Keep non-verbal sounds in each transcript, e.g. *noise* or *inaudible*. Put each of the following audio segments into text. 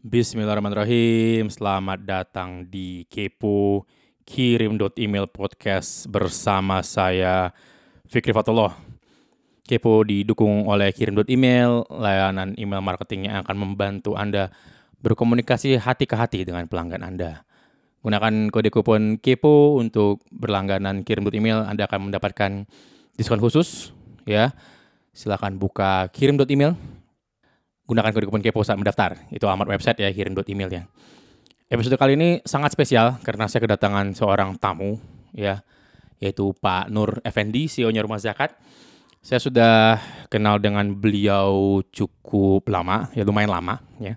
Bismillahirrahmanirrahim. Selamat datang di Kepo Kirim Email Podcast bersama saya Fikri Fatullah. Kepo didukung oleh Kirim Email, layanan email marketing yang akan membantu Anda berkomunikasi hati ke hati dengan pelanggan Anda. Gunakan kode kupon Kepo untuk berlangganan Kirim Email, Anda akan mendapatkan diskon khusus ya. Silakan buka Kirim Email gunakan kode kupon kepo saat mendaftar. Itu alamat website ya, kirim.email ya. Episode kali ini sangat spesial karena saya kedatangan seorang tamu ya, yaitu Pak Nur Effendi, CEO-nya Rumah Zakat. Saya sudah kenal dengan beliau cukup lama, ya lumayan lama ya.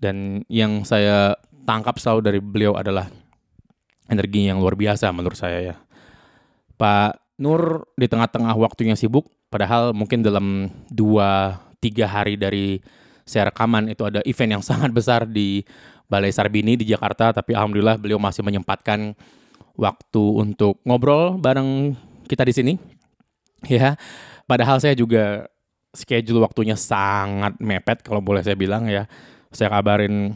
Dan yang saya tangkap selalu dari beliau adalah energi yang luar biasa menurut saya ya. Pak Nur di tengah-tengah waktunya sibuk, padahal mungkin dalam dua tiga hari dari saya rekaman itu ada event yang *laughs* sangat besar di Balai Sarbini di Jakarta, tapi alhamdulillah beliau masih menyempatkan waktu untuk ngobrol bareng kita di sini. Ya, padahal saya juga schedule waktunya sangat mepet kalau boleh saya bilang ya. Saya kabarin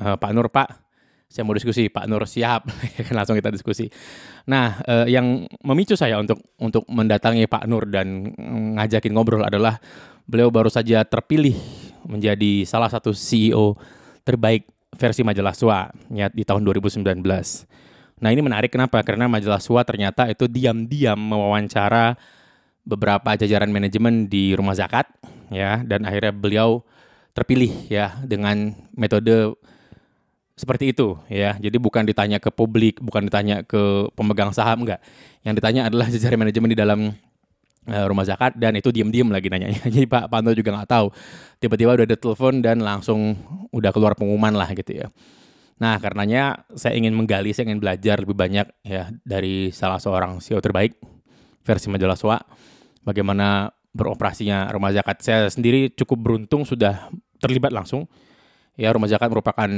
uh, Pak Nur, Pak, saya mau diskusi. Pak Nur siap, *laughs* langsung kita diskusi. Nah, uh, yang memicu saya untuk untuk mendatangi Pak Nur dan ngajakin ngobrol adalah beliau baru saja terpilih menjadi salah satu CEO terbaik versi majalah SWA ya, di tahun 2019. Nah ini menarik kenapa? Karena majalah SWA ternyata itu diam-diam mewawancara beberapa jajaran manajemen di rumah zakat ya dan akhirnya beliau terpilih ya dengan metode seperti itu ya. Jadi bukan ditanya ke publik, bukan ditanya ke pemegang saham enggak. Yang ditanya adalah *laughs* jajaran manajemen di dalam rumah zakat dan itu diem-diem lagi nanya. *laughs* Jadi Pak Panto juga nggak tahu. Tiba-tiba udah ada telepon dan langsung udah keluar pengumuman lah gitu ya. Nah karenanya saya ingin menggali, saya ingin belajar lebih banyak ya dari salah seorang CEO terbaik versi majalah SWA. Bagaimana beroperasinya rumah zakat. Saya sendiri cukup beruntung sudah terlibat langsung. Ya rumah zakat merupakan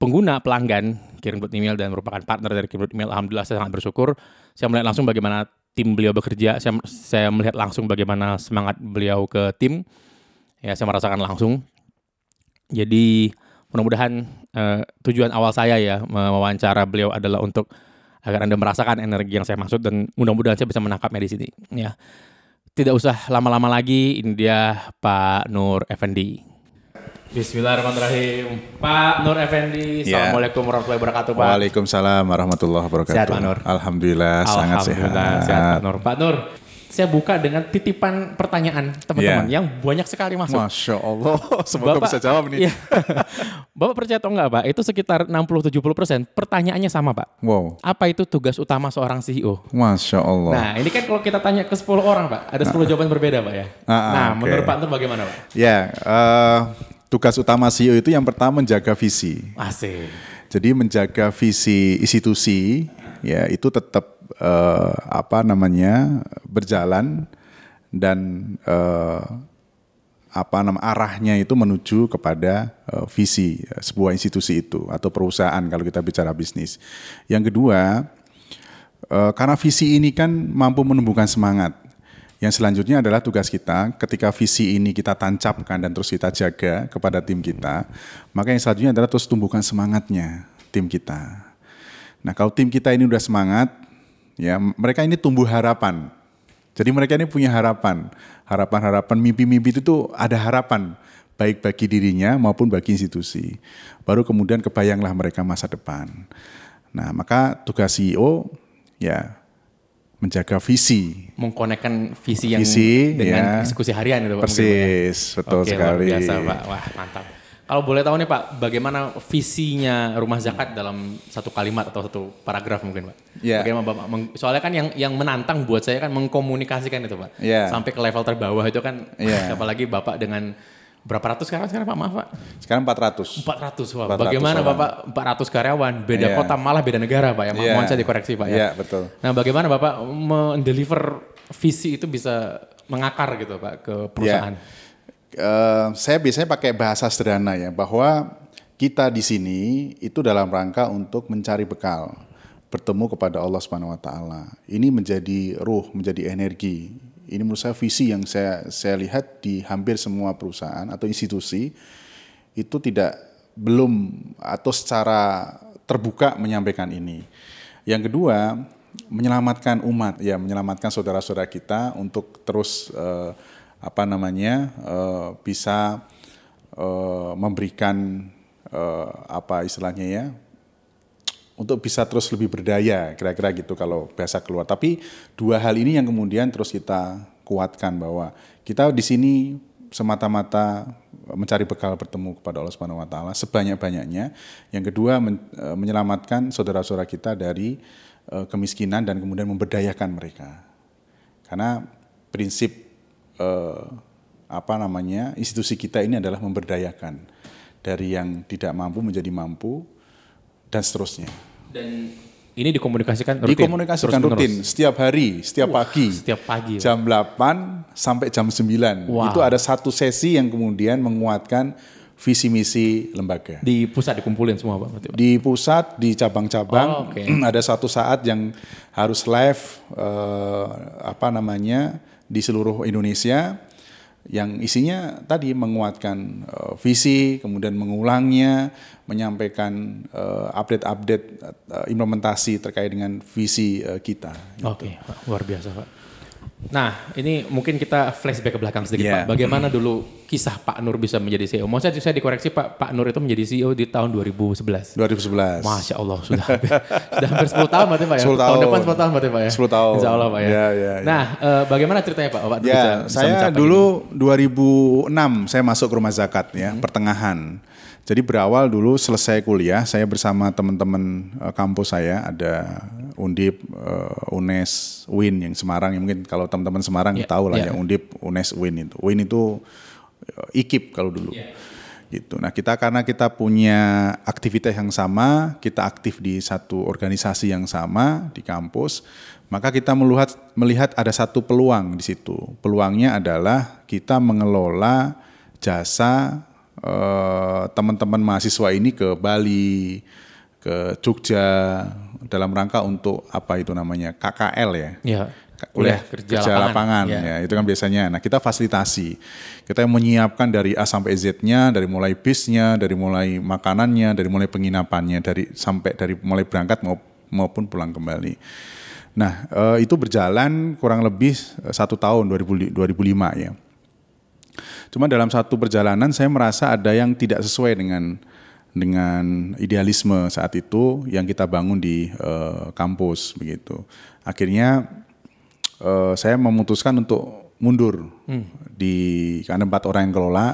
pengguna pelanggan kirim email dan merupakan partner dari kirim email. Alhamdulillah saya sangat bersyukur. Saya melihat langsung bagaimana tim beliau bekerja, saya, saya melihat langsung bagaimana semangat beliau ke tim. Ya, saya merasakan langsung. Jadi mudah-mudahan uh, tujuan awal saya ya mewawancara beliau adalah untuk agar Anda merasakan energi yang saya maksud dan mudah-mudahan saya bisa menangkapnya di sini ya. Tidak usah lama-lama lagi, ini dia Pak Nur Effendi. Bismillahirrahmanirrahim. Pak Nur Effendi, ya. Assalamualaikum warahmatullahi wabarakatuh Pak. Waalaikumsalam warahmatullahi wabarakatuh. Sehat Pak Nur? Alhamdulillah, Alhamdulillah sangat sehat. sehat Pak Nur. Pak Nur, saya buka dengan titipan pertanyaan teman-teman yeah. yang banyak sekali masuk. Masya Allah, *laughs* semoga Bapak, bisa jawab nih. Iya. *laughs* Bapak percaya atau enggak Pak, itu sekitar 60-70 persen pertanyaannya sama Pak. Wow. Apa itu tugas utama seorang CEO? Masya Allah. Nah ini kan kalau kita tanya ke 10 orang Pak, ada 10 nah. jawaban berbeda Pak ya. Ah, ah nah okay. menurut Pak Nur bagaimana Pak? Ya, yeah, uh, tugas utama CEO itu yang pertama menjaga visi. Asik. Jadi menjaga visi institusi ya itu tetap uh, apa namanya berjalan dan uh, apa nama arahnya itu menuju kepada uh, visi sebuah institusi itu atau perusahaan kalau kita bicara bisnis. Yang kedua, uh, karena visi ini kan mampu menumbuhkan semangat yang selanjutnya adalah tugas kita ketika visi ini kita tancapkan dan terus kita jaga kepada tim kita, maka yang selanjutnya adalah terus tumbuhkan semangatnya tim kita. Nah kalau tim kita ini udah semangat, ya mereka ini tumbuh harapan. Jadi mereka ini punya harapan, harapan-harapan, mimpi-mimpi itu tuh ada harapan baik bagi dirinya maupun bagi institusi. Baru kemudian kebayanglah mereka masa depan. Nah maka tugas CEO ya menjaga visi, mengkonekkan visi yang visi, dengan ya. eksekusi harian itu Pak. Persis, betul Oke, sekali. Luar biasa Pak, wah mantap. Kalau boleh tahu nih Pak, bagaimana visinya rumah zakat dalam satu kalimat atau satu paragraf mungkin Pak? Yeah. Bagaimana Bapak? Soalnya kan yang yang menantang buat saya kan mengkomunikasikan itu Pak, yeah. sampai ke level terbawah itu kan, yeah. apalagi Bapak dengan Berapa ratus karyawan sekarang Pak? Maaf Pak. Sekarang 400. 400. Wah, 400 bagaimana orang. Bapak 400 karyawan, beda yeah. kota malah beda negara Pak ya. Yeah. Mohon saya dikoreksi Pak ya. Iya, yeah, betul. Nah, bagaimana Bapak mendeliver visi itu bisa mengakar gitu Pak ke perusahaan? Yeah. Uh, saya biasanya pakai bahasa sederhana ya, bahwa kita di sini itu dalam rangka untuk mencari bekal, bertemu kepada Allah Subhanahu wa taala. Ini menjadi ruh, menjadi energi ini menurut saya visi yang saya saya lihat di hampir semua perusahaan atau institusi itu tidak belum atau secara terbuka menyampaikan ini. Yang kedua, menyelamatkan umat, ya menyelamatkan saudara-saudara kita untuk terus uh, apa namanya uh, bisa uh, memberikan uh, apa istilahnya ya untuk bisa terus lebih berdaya kira-kira gitu kalau bahasa keluar. Tapi dua hal ini yang kemudian terus kita kuatkan bahwa kita di sini semata-mata mencari bekal bertemu kepada Allah Subhanahu wa taala sebanyak-banyaknya. Yang kedua men, e, menyelamatkan saudara-saudara kita dari uh, kemiskinan dan kemudian memberdayakan mereka. Karena prinsip uh, apa namanya institusi kita ini adalah memberdayakan dari yang tidak mampu menjadi mampu dan seterusnya. Dan ini dikomunikasikan rutin. Dikomunikasikan rutin setiap hari, setiap uh, pagi. Setiap pagi. Jam 8 sampai jam 9. Wow. Itu ada satu sesi yang kemudian menguatkan visi misi lembaga. Di pusat dikumpulin semua Pak? Di pusat, di cabang-cabang. Oh, okay. *clears throat* ada satu saat yang harus live uh, apa namanya di seluruh Indonesia yang isinya tadi menguatkan uh, visi, kemudian mengulangnya, menyampaikan uh, update-update uh, implementasi terkait dengan visi uh, kita. Oke, okay, luar biasa Pak. Nah, ini mungkin kita flashback ke belakang sedikit yeah. Pak. Bagaimana dulu kisah Pak Nur bisa menjadi CEO? Mau saya, saya dikoreksi Pak, Pak Nur itu menjadi CEO di tahun 2011. 2011. Masya Allah, sudah hampir, *laughs* sudah hampir 10 tahun berarti Pak ya? 10 tahun. Tahun depan 10 tahun berarti Pak ya? 10 tahun. Insya Allah Pak ya. Yeah, yeah, yeah. Nah, uh, bagaimana ceritanya Pak? Pak bisa, saya bisa dulu ini? 2006 saya masuk ke rumah zakat ya, hmm. pertengahan. Jadi berawal dulu selesai kuliah, saya bersama teman-teman uh, kampus saya ada Undip, uh, Unes, Win yang Semarang. Yang mungkin kalau teman-teman Semarang yeah, tahu lah yeah. ya Undip, Unes, Win itu. Win itu uh, IKIP kalau dulu. Yeah. Gitu. Nah kita karena kita punya aktivitas yang sama, kita aktif di satu organisasi yang sama di kampus, maka kita melihat melihat ada satu peluang di situ. Peluangnya adalah kita mengelola jasa Eh, teman-teman mahasiswa ini ke Bali, ke Jogja dalam rangka untuk apa itu namanya KKL ya. Ya. Kuliah kerja, kerja lapangan, lapangan ya. ya itu kan biasanya. Nah kita fasilitasi, kita menyiapkan dari A sampai Z-nya, dari mulai bisnya, dari mulai makanannya, dari mulai penginapannya, dari sampai dari mulai berangkat maupun pulang kembali. Nah eh, itu berjalan kurang lebih satu tahun 2000, 2005 ya. Cuma dalam satu perjalanan saya merasa ada yang tidak sesuai dengan dengan idealisme saat itu yang kita bangun di uh, kampus begitu. Akhirnya uh, saya memutuskan untuk mundur hmm. di karena empat orang yang kelola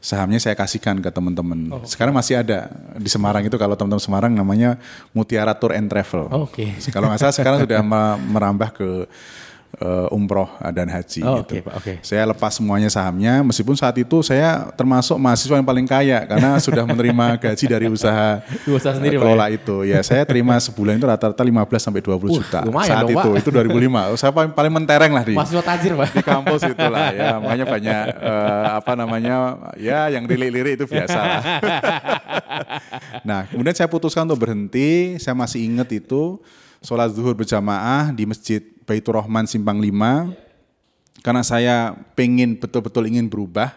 sahamnya saya kasihkan ke teman-teman. Oh. Sekarang masih ada di Semarang itu kalau teman-teman Semarang namanya Mutiara Tour and Travel. Oh, Oke. Okay. Kalau nggak salah sekarang sudah *laughs* merambah ke uh, umroh dan haji oh, gitu. Okay, Pak, okay. Saya lepas semuanya sahamnya meskipun saat itu saya termasuk mahasiswa yang paling kaya karena *laughs* sudah menerima gaji dari usaha, usaha sendiri, uh, kelola ya? itu. Ya, saya terima sebulan itu rata-rata 15 sampai 20 uh, juta. Saat dong, itu, Pak. itu 2005. *laughs* Saya paling, paling mentereng lah di Mahasiswa tajir, Pak. Di kampus itulah ya. Makanya banyak uh, apa namanya ya yang lirik-lirik itu biasa lah. *laughs* nah, kemudian saya putuskan untuk berhenti, saya masih ingat itu sholat zuhur berjamaah di Masjid Baitur Rahman Simpang 5 karena saya pengen betul-betul ingin berubah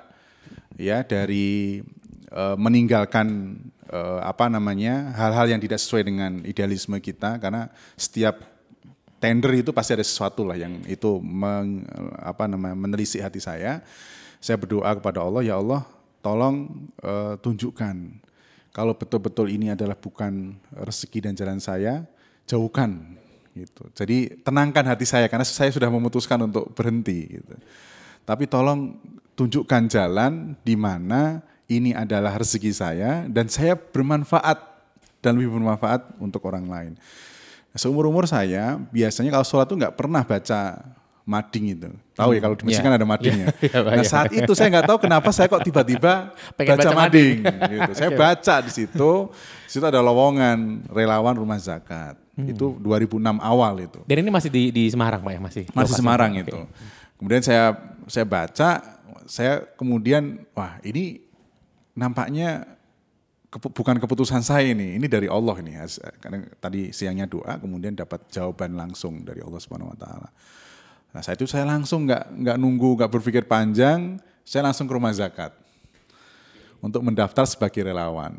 ya dari uh, meninggalkan uh, apa namanya hal-hal yang tidak sesuai dengan idealisme kita karena setiap tender itu pasti ada sesuatu lah yang itu meng, apa namanya menelisik hati saya. Saya berdoa kepada Allah, ya Allah, tolong uh, tunjukkan kalau betul-betul ini adalah bukan rezeki dan jalan saya, jauhkan gitu. Jadi tenangkan hati saya karena saya sudah memutuskan untuk berhenti gitu. Tapi tolong tunjukkan jalan di mana ini adalah rezeki saya dan saya bermanfaat dan lebih bermanfaat untuk orang lain. Seumur umur saya biasanya kalau sholat tuh nggak pernah baca mading itu. Tahu ya kalau di masjid yeah. kan ada madingnya. Yeah. *laughs* Yeah, nah saat itu saya nggak tahu kenapa saya kok tiba-tiba *laughs* baca, baca mading. gitu. Saya *laughs* baca di situ, di situ ada lowongan relawan rumah zakat. Hmm. Itu 2006 awal itu. Dan ini masih di, di Semarang Pak ya masih? Masih Semarang itu. Okay. Kemudian saya saya baca, saya kemudian wah ini nampaknya kepu, bukan keputusan saya ini, ini dari Allah ini. Karena tadi siangnya doa, kemudian dapat jawaban langsung dari Allah Subhanahu Wa Taala. Nah saat itu saya langsung nggak nggak nunggu, nggak berpikir panjang, saya langsung ke rumah zakat untuk mendaftar sebagai relawan.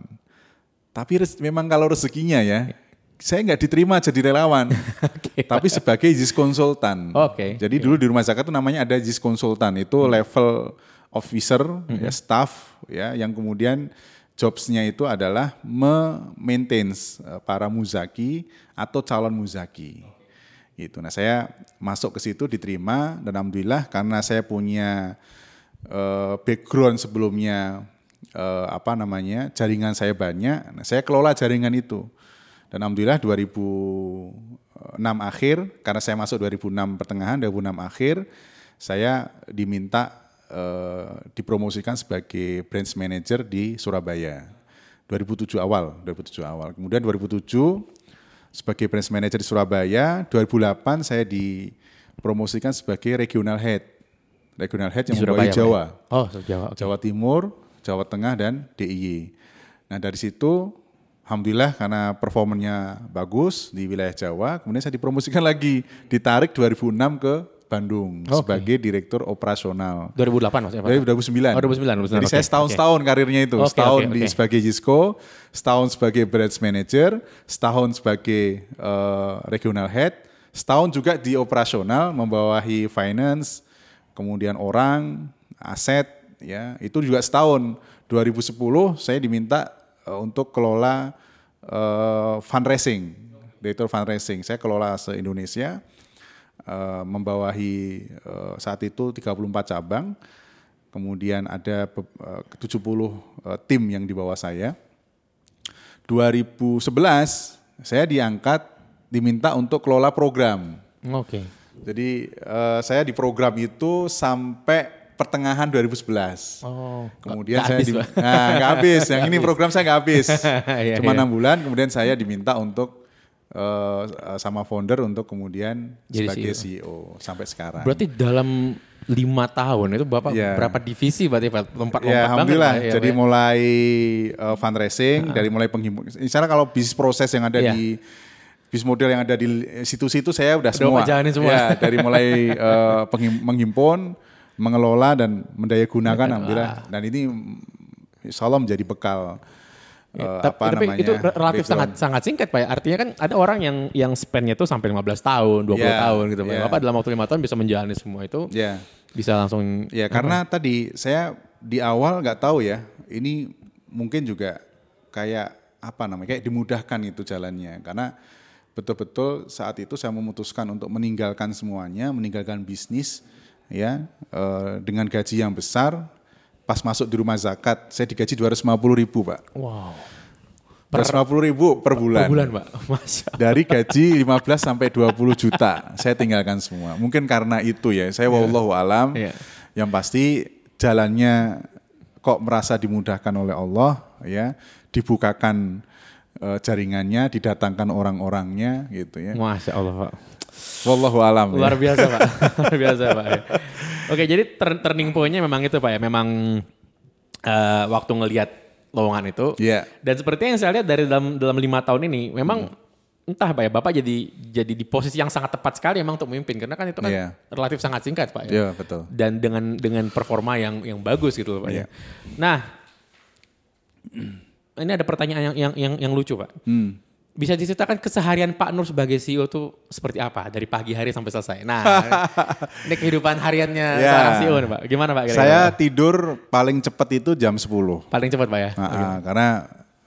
Tapi res- memang kalau rezekinya ya, saya nggak diterima jadi relawan, *laughs* tapi sebagai JIS konsultan. Oke, Jadi dulu di rumah zakat itu namanya ada JIS konsultan, itu level officer, ya staff, ya yang kemudian jobsnya itu adalah memaintain eh, para muzaki atau calon muzaki. Gitu. Nah saya masuk ke situ diterima dan alhamdulillah karena saya punya eh, background sebelumnya eh, apa namanya jaringan saya banyak, nah, saya kelola jaringan itu. Dan alhamdulillah 2006 akhir karena saya masuk 2006 pertengahan 2006 akhir saya diminta eh, dipromosikan sebagai branch manager di Surabaya. 2007 awal, 2007 awal. Kemudian 2007 sebagai branch manager di Surabaya, 2008 saya dipromosikan sebagai regional head. Regional head yang membawahi Jawa. Ya? Oh, Jawa. oke. Jawa Timur, Jawa Tengah dan DIY. Nah dari situ, alhamdulillah karena performanya bagus di wilayah Jawa, kemudian saya dipromosikan *laughs* lagi, ditarik 2006 ke Bandung Oke. sebagai direktur operasional. 2008 maksudnya Pak? Dari 2009. Oh, 2009, 2009, Jadi oke, saya setahun-setahun karirnya itu. Oke, setahun oke, di oke. sebagai Gisco, setahun sebagai branch manager, setahun sebagai eh, regional head, setahun juga di operasional membawahi finance, kemudian orang, aset, ya itu juga setahun. 2010 saya diminta untuk kelola eh, fundraising, direktur fundraising. Saya kelola se Indonesia eh, membawahi eh, saat itu 34 cabang, kemudian ada eh, 70 eh, tim yang di bawah saya. 2011 saya diangkat diminta untuk kelola program. Oke. Jadi eh, saya di program itu sampai pertengahan 2011. Oh. Kemudian nggak saya habis, di, nah, nggak habis. Yang ini program saya nggak habis. *laughs* Iya, Cuma iya. enam bulan. Kemudian saya diminta untuk eh, sama founder untuk kemudian Jadi sebagai CEO. sampai sekarang. Berarti dalam lima tahun itu Bapak Iya. berapa divisi berarti Pak? Lompat-lompat Ya, banget, alhamdulillah. Pak, ya, Jadi ya? mulai eh, fundraising, dari mulai penghimpun. Misalnya kalau bisnis proses yang ada Iya. di bisnis model yang ada di institusi itu saya udah, Udah semua. Semua. Ya, dari mulai penghim- menghimpun, mengelola dan mendaya gunakan, alhamdulillah. Dan ini insya Allah menjadi bekal. eh, Ta- apa tapi namanya? itu relatif sangat sangat singkat Pak ya. Artinya kan ada orang yang yang spendnya tuh sampai 15 tahun, 20 Iya, tahun gitu Pak. iya. Bapak dalam waktu lima tahun bisa menjalani semua itu Ya. bisa langsung Ya karena tadi saya di awal nggak tahu ya, ini mungkin juga kayak apa namanya, kayak dimudahkan itu jalannya. Karena betul-betul saat itu saya memutuskan untuk meninggalkan semuanya, meninggalkan bisnis, ya eh, dengan gaji yang besar. Pas masuk di rumah zakat, saya digaji 250 ribu pak, wow. 250 ribu per bulan. Per bulan Pak. *laughs* Masya Dari gaji 15 sampai 20 juta, saya tinggalkan semua. Mungkin karena itu ya, saya wallahu alam. Iya. Yang pasti jalannya kok merasa dimudahkan oleh Allah ya, dibukakan eh, jaringannya, didatangkan orang-orangnya gitu ya. Masya Allah Pak. Wallahu alam. Luar ya. biasa Pak. *laughs* Luar biasa Pak. ya. Oke jadi turn- turning point-nya memang itu Pak ya. Memang eh, waktu ngelihat lowongan itu. Iya. Dan seperti yang saya lihat dari dalam dalam lima tahun ini, memang entah Pak ya, Bapak jadi jadi di posisi yang sangat tepat sekali memang untuk memimpin. Karena kan itu kan Iya. relatif sangat singkat Pak ya. Iya, betul. Dan dengan dengan performa yang yang bagus gitu loh Pak Iya. ya. Nah, ini ada pertanyaan yang yang yang, yang lucu Pak. Hmm. Bisa diceritakan keseharian Pak Nur sebagai CEO itu seperti apa dari pagi hari sampai selesai? Nah, *laughs* ini kehidupan hariannya Ya. seorang CEO nih Pak. Gimana Pak? kira-kira? Saya tidur paling cepat itu jam 10. paling cepat Pak ya. Nah, ah, karena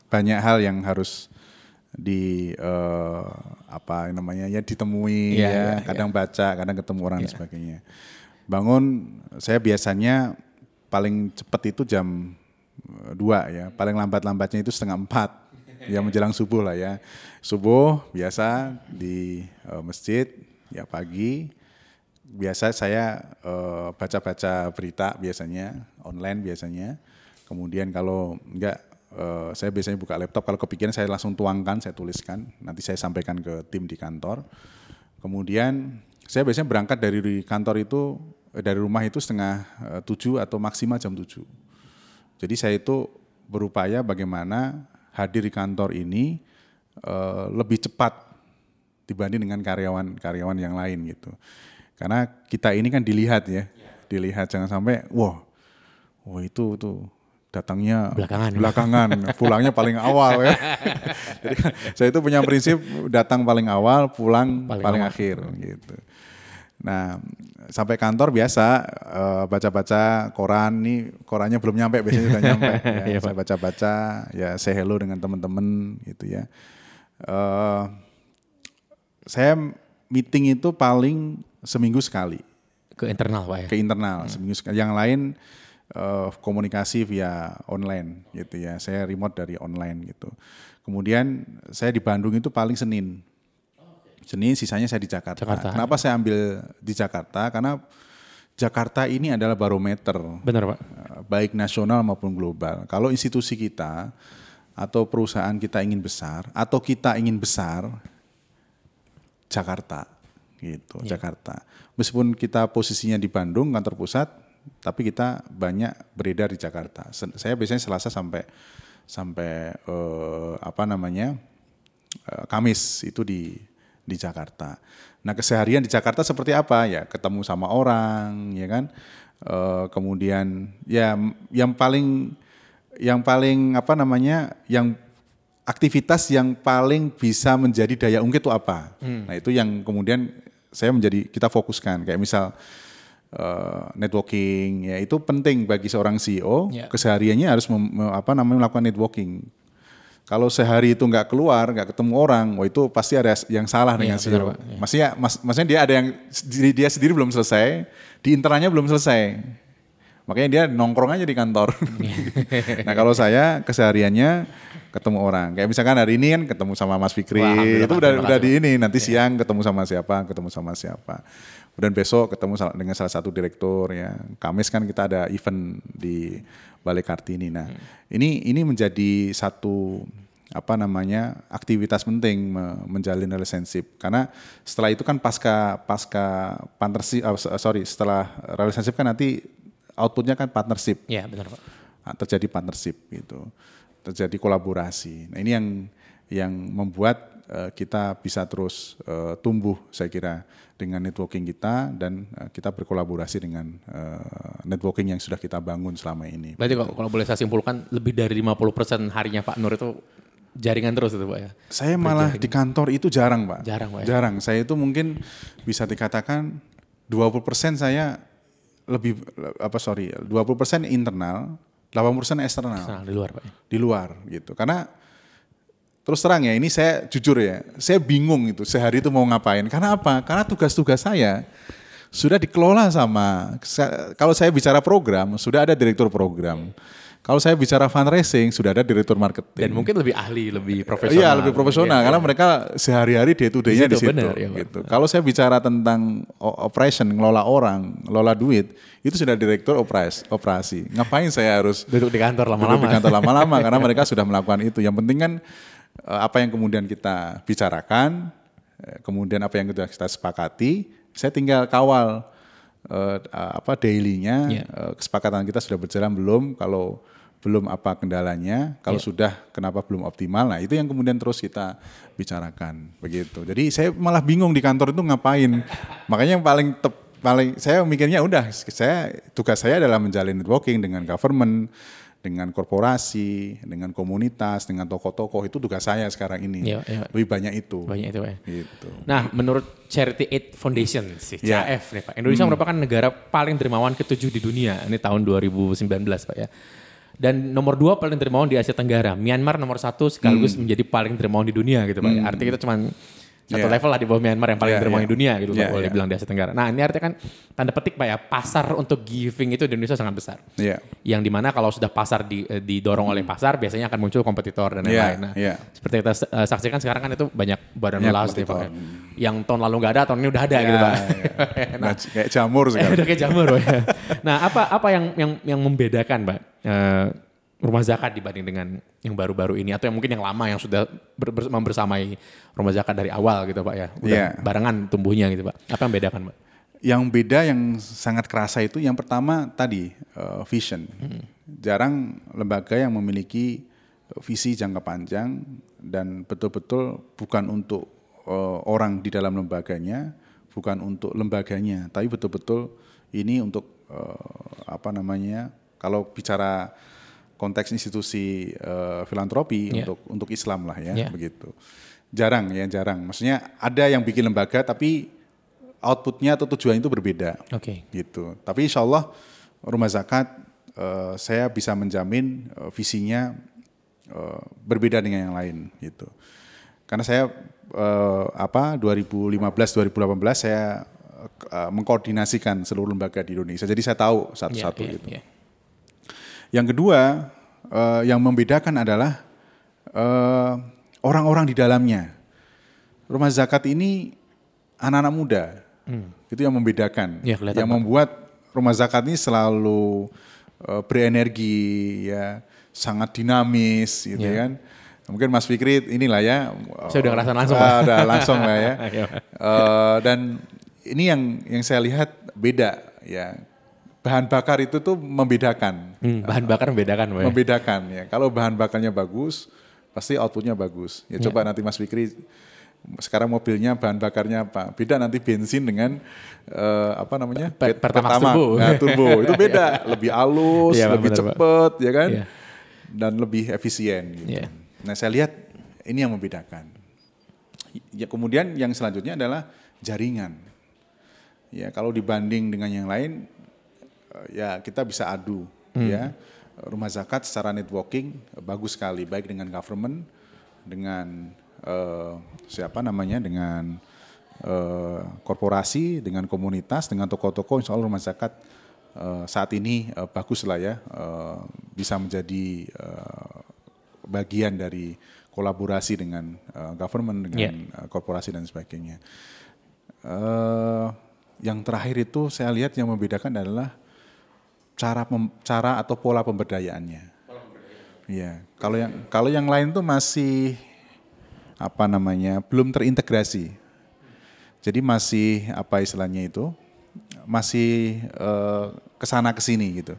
banyak hal yang harus di eh, apa namanya ya ditemui Iya, ya iya, kadang baca kadang ketemu orang dan sebagainya bangun saya biasanya paling cepat itu jam dua ya paling lambat lambatnya itu setengah empat *laughs* ya menjelang subuh lah ya. Subuh biasa di eh, masjid ya pagi. Biasa saya eh, baca-baca berita biasanya online biasanya. Kemudian kalau enggak eh, saya biasanya buka laptop. Kalau kepikiran saya langsung tuangkan saya tuliskan. Nanti saya sampaikan ke tim di kantor. Kemudian saya biasanya berangkat dari kantor itu dari rumah itu setengah tujuh atau maksimal jam tujuh. Jadi saya itu berupaya bagaimana hadir di kantor ini eh, lebih cepat dibanding dengan karyawan-karyawan yang lain gitu. Karena kita ini kan dilihat ya, dilihat jangan sampai wah, wah itu tuh datangnya Belakangan. belakangan, pulangnya paling awal ya. *laughs* Jadi saya itu punya prinsip datang paling awal, pulang Paling paling, awal. akhir gitu. Nah, sampai kantor biasa eh, baca-baca koran nih, korannya belum nyampe biasanya sudah nyampe. *laughs* ya. Iya, saya baca-baca, ya say hello dengan teman-teman gitu ya. Eh, saya meeting itu paling seminggu sekali Ke internal Pak ya. ke internal seminggu sekali. Yang lain eh, komunikasi via online gitu ya. Saya remote dari online gitu. Kemudian saya di Bandung itu paling Senin. Senin sisanya saya di Jakarta. Jakarta. Kenapa saya ambil di Jakarta? Karena Jakarta ini adalah barometer Benar Pak. eh, baik nasional maupun global. Kalau institusi kita atau perusahaan kita ingin besar atau kita ingin besar Jakarta gitu, Jakarta. Meskipun kita posisinya di Bandung kantor pusat, tapi kita banyak beredar di Jakarta. Saya biasanya Selasa sampai sampai eh, apa namanya? eh, Kamis itu di di Jakarta. Nah, keseharian di Jakarta seperti apa? Ya, ketemu sama orang, ya kan? Eh, kemudian ya yang paling yang paling apa namanya? yang aktivitas yang paling bisa menjadi daya ungkit itu apa? Nah, itu yang kemudian saya menjadi kita fokuskan kayak misal eh, networking ya itu penting bagi seorang CEO Ya. kesehariannya harus mem- me- apa namanya melakukan networking. Kalau sehari itu nggak keluar, nggak ketemu orang, wah itu pasti ada yang salah dengan Iya, CEO. Pak. Iya. Maksudnya, mas, maksudnya dia ada yang sendiri, dia sendiri belum selesai, di internalnya belum selesai. Makanya dia nongkrong aja di kantor. *laughs* nah kalau saya kesehariannya ketemu orang. Kayak misalkan hari ini kan ketemu sama Mas Fikri, Wah, itu udah udah di ini. Nanti siang ketemu sama siapa, ketemu sama siapa. Kemudian besok ketemu dengan salah satu direktur ya. Kamis kan kita ada event di Balai Kartini. Nah, ini ini menjadi satu apa namanya aktivitas penting me- menjalin relationship. Karena setelah itu kan pasca pasca partnership so- sorry setelah relationship kan nanti outputnya kan partnership. Iya benar Pak. Nah, terjadi partnership gitu. Terjadi kolaborasi. Nah ini yang yang membuat eh, kita bisa terus eh, tumbuh saya kira dengan networking kita dan eh, kita berkolaborasi dengan eh, networking yang sudah kita bangun selama ini Berarti kalau, kalau boleh saya simpulkan lebih dari 50% harinya Pak Nur itu jaringan terus itu Pak ya. Saya malah di kantor itu jarang, Pak. Jarang, Pak, ya? Jarang. Saya itu mungkin bisa dikatakan 20% saya lebih apa sorry, 20% internal, 80% eksternal Nah, di luar Pak ya. di luar gitu. Karena terus terang ya, ini saya jujur ya, saya bingung itu sehari itu mau ngapain. Karena apa? Karena tugas-tugas saya sudah dikelola sama sa- kalau saya bicara program, sudah ada direktur program. Kalau saya bicara fundraising, sudah ada direktur marketing. Dan mungkin lebih ahli, lebih profesional. Iya lebih profesional Iya, karena iya. mereka sehari-hari day to day-nya Di situ, ya, Pak. gitu. Kalau saya bicara tentang operation, ngelola orang, ngelola duit, itu sudah direktur operasi. operasi. Ngapain saya harus duduk di kantor duduk lama-lama. di kantor lama-lama *laughs* karena mereka sudah melakukan itu. Yang penting kan apa yang kemudian kita bicarakan, eh, kemudian apa yang kita, kita sepakati, saya tinggal kawal eh, apa daily-nya, Iya. eh, kesepakatan kita sudah berjalan belum, kalau belum apa kendalanya, kalau Iya. sudah kenapa belum optimal, nah itu yang kemudian terus kita bicarakan begitu. Jadi saya malah bingung di kantor itu ngapain. Makanya yang paling tep, paling saya mikirnya udah saya tugas saya adalah menjalin networking dengan government, dengan korporasi, dengan komunitas, dengan tokoh-tokoh itu tugas saya sekarang ini. Iya, iya. Lebih banyak itu. Banyak itu Pak ya. Gitu. Nah, menurut Charity Aid Foundation, sih, Ya. CAF nih Pak, Indonesia merupakan negara paling dermawan ketujuh di dunia. Ini tahun 2019 Pak ya. Dan nomor dua paling dermawan di Asia Tenggara. Myanmar nomor satu sekaligus menjadi paling dermawan di dunia gitu Pak. ya. Artinya kita cuma satu Ya. level lah di bawah Myanmar yang paling Ya, dermawan ya. di dunia gitu Pak, boleh ya. bilang di Asia Tenggara. Nah ini artinya kan tanda petik Pak ya, pasar untuk giving itu di Indonesia sangat besar. Iya. Yang di mana kalau sudah pasar di, eh, didorong oleh pasar biasanya akan muncul kompetitor dan Iya, lain-lain. Nah, iya. seperti kita eh, saksikan sekarang kan itu banyak badan Banyak ulas nih Pak. ya. Yang tahun lalu nggak ada, tahun ini udah ada gitu Ya, Pak. ya. *laughs* Nah, kayak jamur *laughs* sekarang. udah kayak jamur ya. Nah apa apa yang yang yang membedakan Pak eh, rumah zakat dibanding dengan yang baru-baru ini atau yang mungkin yang lama yang sudah ber, ber- membersamai rumah zakat dari awal gitu Pak ya. Udah Iya. barengan tumbuhnya gitu Pak. Apa yang membedakan Pak? Yang beda yang sangat kerasa itu yang pertama tadi eh, vision. Jarang lembaga yang memiliki visi jangka panjang dan betul-betul bukan untuk eh, orang di dalam lembaganya, bukan untuk lembaganya, tapi betul-betul ini untuk eh, apa namanya? Kalau bicara konteks institusi uh, filantropi Yeah. untuk untuk Islam lah ya Yeah. begitu. Jarang ya jarang. Maksudnya ada yang bikin lembaga tapi outputnya atau tujuan itu berbeda Oke. gitu. Tapi insya Allah rumah zakat eh, saya bisa menjamin eh, visinya eh, berbeda dengan yang lain gitu. Karena saya eh, apa 2015 2018 saya eh, mengkoordinasikan seluruh lembaga di Indonesia. Jadi saya tahu satu-satu iya, gitu. iya. Yang kedua eh, yang membedakan adalah eh, orang-orang di dalamnya. Rumah zakat ini anak-anak muda. Itu yang membedakan. Kelihatan, yang membuat rumah zakat ini selalu eh, berenergi ya, sangat dinamis gitu Iya. kan. Mungkin Mas Fikri inilah ya. Saya udah ngerasain langsung, Pak. udah langsung lah ya. *laughs* Eh, dan ini yang yang saya lihat beda ya. Bahan bakar itu tuh membedakan Hmm, bahan bakar membedakan, Pak. ya? membedakan ya. Kalau bahan bakarnya bagus, pasti outputnya bagus. Ya coba nanti Mas Fikri sekarang mobilnya bahan bakarnya apa? Beda nanti bensin dengan eh, apa namanya? Per- Bet- Pertamax Pertamax. turbo. Nah, turbo *laughs* itu beda, lebih halus, Pak, lebih cepet, ya kan? Iya. Dan lebih efisien. Gitu. Iya. Nah saya lihat ini yang membedakan. Ya kemudian yang selanjutnya adalah jaringan. Ya kalau dibanding dengan yang lain, ya kita bisa adu. Ya rumah zakat secara networking eh, bagus sekali, baik dengan government, dengan eh, siapa namanya, dengan eh, korporasi, dengan komunitas, dengan toko-toko. Insya Allah rumah zakat eh, saat ini eh, bagus lah ya, eh, bisa menjadi eh, bagian dari kolaborasi dengan eh, government, dengan Yeah. eh, korporasi dan sebagainya. Eh, yang terakhir itu saya lihat yang membedakan adalah cara pem- cara atau pola pemberdayaannya. Iya, kalau yang kalau yang lain tuh masih apa namanya belum terintegrasi. Jadi masih apa istilahnya itu masih eh, ke sana ke sini gitu.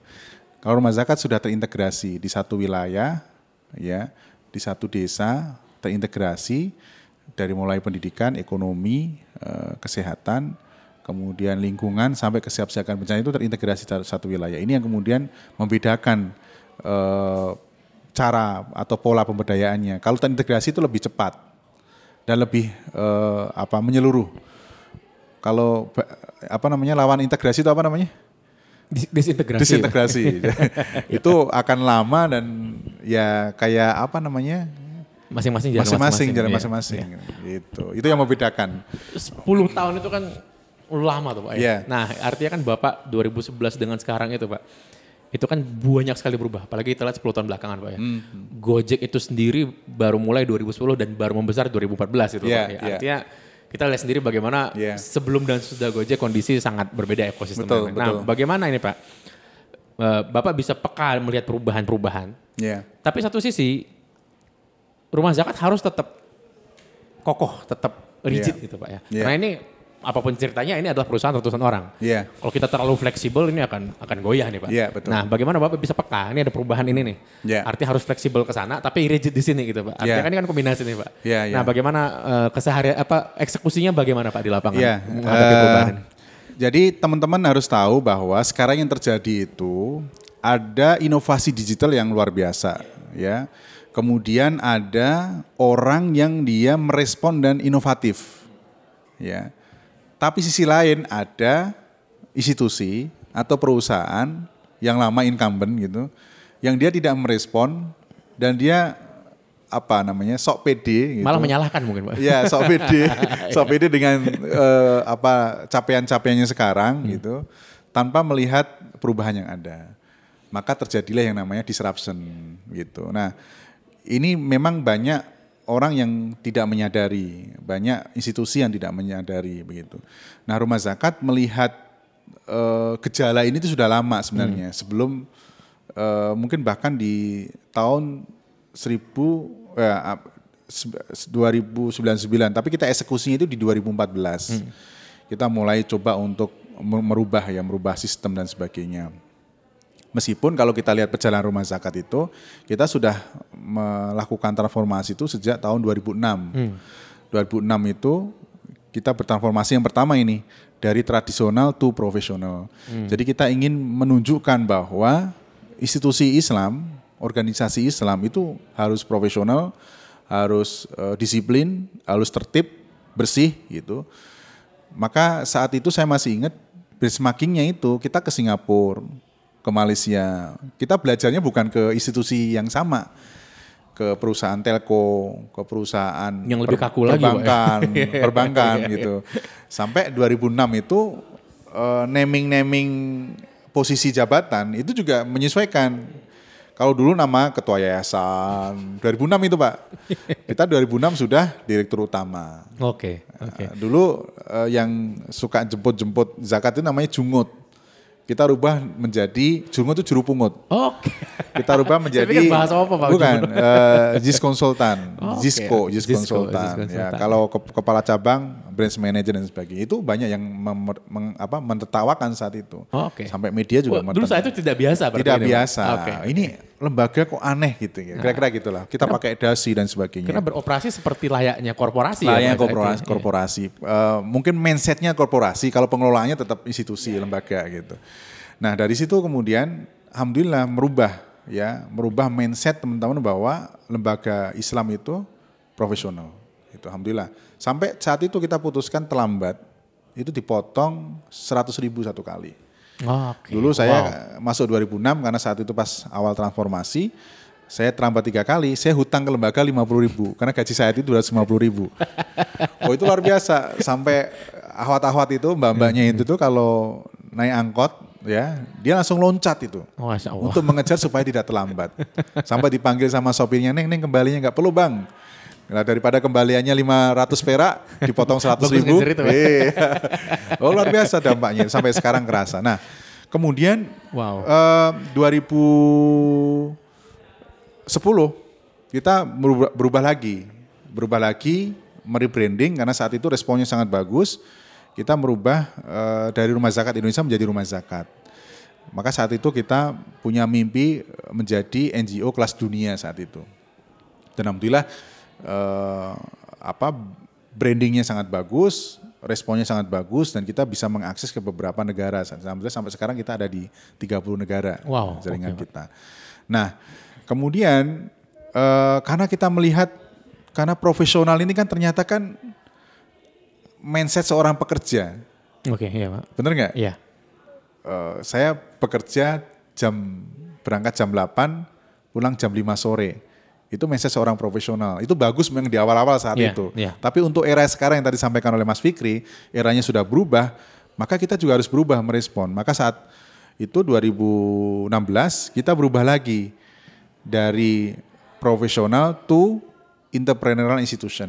Kalau rumah zakat sudah terintegrasi di satu wilayah, ya, di satu desa terintegrasi dari mulai pendidikan, ekonomi, eh, kesehatan, kemudian lingkungan sampai kesiapsiagaan bencana itu terintegrasi dalam satu wilayah. Ini yang kemudian membedakan eh, cara atau pola pemberdayaannya. Kalau terintegrasi itu lebih cepat dan lebih eh, apa menyeluruh. Kalau apa namanya lawan integrasi itu apa namanya? Dis- Disintegrasi. Disintegrasi. *laughs* *laughs* itu akan lama dan ya kayak apa namanya? Masing-masing jalan Masing-masing jalan Iya, masing-masing. iya. Gitu. Itu yang membedakan. 10 tahun itu kan lama tuh Pak. ya. Iya. Nah artinya kan Bapak 2011 dengan sekarang itu Pak. Itu kan banyak sekali berubah. Apalagi kita lihat 10 tahun belakangan Pak ya. Hmm. Gojek itu sendiri baru mulai 2010 dan baru membesar 2014 itu Iya, Pak. ya. iya. Artinya kita lihat sendiri bagaimana Iya. sebelum dan sudah Gojek kondisi sangat berbeda ekosistemnya. Betul, nah betul. bagaimana ini Pak? Eh, Bapak bisa peka melihat perubahan-perubahan. Ya. Tapi satu sisi rumah zakat harus tetap kokoh, tetap rigid Iya. gitu Pak ya. Iya. Karena ini apa pun ceritanya ini adalah perusahaan ratusan orang. Iya. Kalau kita terlalu fleksibel ini akan akan goyah nih Pak. Iya, betul. Nah, bagaimana Bapak bisa peka? Ini ada perubahan ini nih. Iya. Artinya harus fleksibel ke sana tapi rigid di sini gitu Pak. Artinya Iya. kan ini kan kombinasi nih Pak. Iya, iya. Nah, bagaimana eh, keseharian apa eksekusinya bagaimana Pak di lapangan Iya. menghadapi eh, perubahan ini? jadi teman-teman harus tahu bahwa sekarang yang terjadi itu ada inovasi digital yang luar biasa, ya. Kemudian ada orang yang dia merespon dan inovatif, ya. Tapi sisi lain ada institusi atau perusahaan yang lama incumbent gitu, yang dia tidak merespon dan dia apa namanya sok pede, gitu. Malah menyalahkan mungkin Pak. Iya, sok pede, *laughs* sok pede dengan eh, apa capaian-capaiannya sekarang gitu, tanpa melihat perubahan yang ada. Maka terjadilah yang namanya disruption gitu. Nah, ini memang banyak orang yang tidak menyadari, banyak institusi yang tidak menyadari begitu. Nah, rumah zakat melihat eh, gejala ini itu sudah lama sebenarnya, sebelum eh, mungkin bahkan di tahun 1000 ya, ap- se- 2099 tapi kita eksekusinya itu di 2014 kita mulai coba untuk me- merubah ya merubah sistem dan sebagainya meskipun kalau kita lihat perjalanan rumah zakat itu kita sudah melakukan transformasi itu sejak tahun 2006 2006 itu kita bertransformasi yang pertama ini dari tradisional to profesional. Jadi kita ingin menunjukkan bahwa institusi Islam organisasi Islam itu harus profesional, harus uh, disiplin, harus tertib, bersih gitu. Maka saat itu saya masih ingat benchmarkingnya itu kita ke Singapura, ke Malaysia. Kita belajarnya bukan ke institusi yang sama, ke perusahaan telco, ke perusahaan yang lebih kaku lagi, perbankan, *laughs* perbankan gitu. Sampai 2006 itu uh, naming-naming posisi jabatan itu juga menyesuaikan. Kalau dulu nama ketua yayasan 2006 itu Pak. Kita 2006 sudah direktur utama. Oke, okay, oke. Okay. Dulu uh, yang suka jemput-jemput zakat itu namanya jungut kita rubah menjadi jurungut itu juru pungut. Oke. Okay. Kita rubah *laughs* menjadi bahasa apa Pak? Bukan, uh, JIS konsultan, Oh, Jisco, okay. JIS konsultan. Jis Ya, kalau ke, kepala cabang, branch manager dan sebagainya itu banyak yang mem, meng, apa, mentertawakan saat itu. Oh, Oke. Sampai media juga Oh, dulu saat itu tidak biasa berarti tidak ini, biasa. Oke. Ini lembaga kok aneh gitu ya. Kira-kira gitulah. Kita pakai dasi dan sebagainya. Karena beroperasi seperti layaknya korporasi Layaknya ya. Pak, korporasi, itu. korporasi. Eh, mungkin mindsetnya korporasi, kalau pengelolaannya tetap institusi lembaga gitu. Nah dari situ kemudian, alhamdulillah merubah ya, merubah mindset teman-teman bahwa lembaga Islam itu profesional. Itu alhamdulillah. Sampai saat itu kita putuskan terlambat, itu dipotong 100 ribu satu kali. Oh, Oke. Dulu saya Wow. masuk 2006 karena saat itu pas awal transformasi, saya terlambat tiga kali, saya hutang ke lembaga 50 ribu, karena gaji saya itu 250 ribu. *laughs* oh itu luar biasa, sampai ahwat-ahwat itu, mbak-mbaknya itu tuh kalau naik angkot, ya dia langsung loncat itu. Oh. Untuk mengejar supaya tidak terlambat. *laughs* Sampai dipanggil sama sopirnya, Neng, Neng kembalinya nggak perlu bang. Nah, daripada kembaliannya 500 perak, dipotong 100 Bagus ribu. Iya. Oh luar biasa dampaknya, sampai sekarang kerasa. Nah kemudian Wow. eh, 2010 kita berubah, berubah lagi, berubah lagi, merebranding karena saat itu responnya sangat bagus. Kita merubah eh, dari rumah zakat Indonesia menjadi rumah zakat. Maka saat itu kita punya mimpi menjadi NGO kelas dunia saat itu. Dan alhamdulillah eh, apa brandingnya sangat bagus, responnya sangat bagus dan kita bisa mengakses ke beberapa negara. Alhamdulillah sampai sekarang kita ada di 30 negara Wow, jaringan oke, Pak. kita. Nah, kemudian eh, karena kita melihat karena profesional ini kan ternyata kan mindset seorang pekerja, Oke, iya Pak. bener nggak? Iya. Eh, saya bekerja jam berangkat jam 8, pulang jam 5 sore. Itu mindset seorang profesional. Itu bagus memang di awal-awal saat Iya, itu. iya. Tapi untuk era sekarang yang tadi disampaikan oleh Mas Fikri, eranya sudah berubah, maka kita juga harus berubah merespon. Maka saat itu 2016 kita berubah lagi dari profesional to entrepreneurial institution.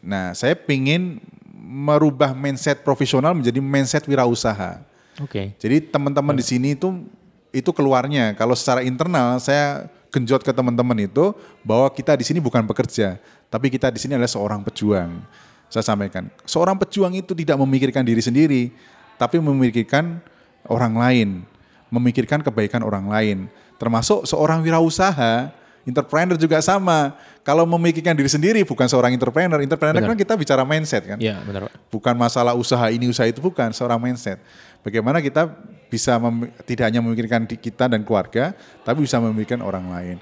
Nah, saya pingin merubah mindset profesional menjadi mindset wirausaha. Oke. Jadi teman-teman di sini itu itu keluarnya. Kalau secara internal saya genjot ke teman-teman itu bahwa kita di sini bukan bekerja, tapi kita di sini adalah seorang pejuang. Saya sampaikan, seorang pejuang itu tidak memikirkan diri sendiri, tapi memikirkan orang lain, memikirkan kebaikan orang lain. Termasuk seorang wirausaha, entrepreneur juga sama. Kalau memikirkan diri sendiri bukan seorang entrepreneur, entrepreneur Benar. kan kita bicara mindset kan Iya, benar bukan masalah usaha ini usaha itu bukan seorang mindset. Bagaimana kita bisa mem- tidak hanya memikirkan di kita dan keluarga, tapi bisa memikirkan orang lain.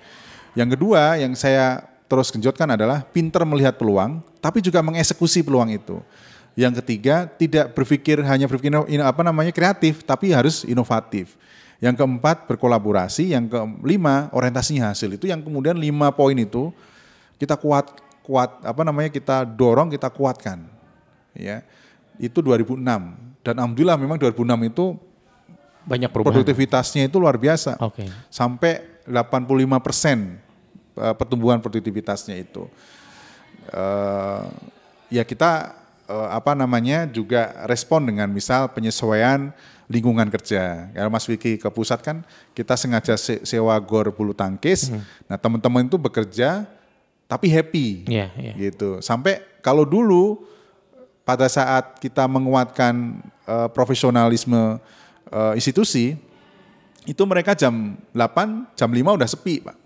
Yang kedua yang saya terus genjotkan adalah pinter melihat peluang, tapi juga mengeksekusi peluang itu. Yang ketiga tidak berpikir hanya berpikir apa namanya kreatif, tapi harus inovatif. Yang keempat berkolaborasi, yang kelima orientasinya hasil. Itu yang kemudian lima poin itu kita kuat kuat apa namanya kita dorong kita kuatkan ya itu 2006 dan alhamdulillah memang 2006 itu Banyak perubahan. produktivitasnya itu luar biasa Oke. sampai 85 persen eh, pertumbuhan produktivitasnya itu Eh, ya kita eh, apa namanya juga respon dengan misal penyesuaian lingkungan kerja. Kalau Mas Wiki ke pusat kan kita sengaja se- sewa gor bulu tangkis. Nah teman-teman itu bekerja tapi happy Iya, iya. gitu. Sampai kalau dulu pada saat kita menguatkan eh, profesionalisme eh, institusi, itu mereka jam 8, jam 5 udah sepi, Pak.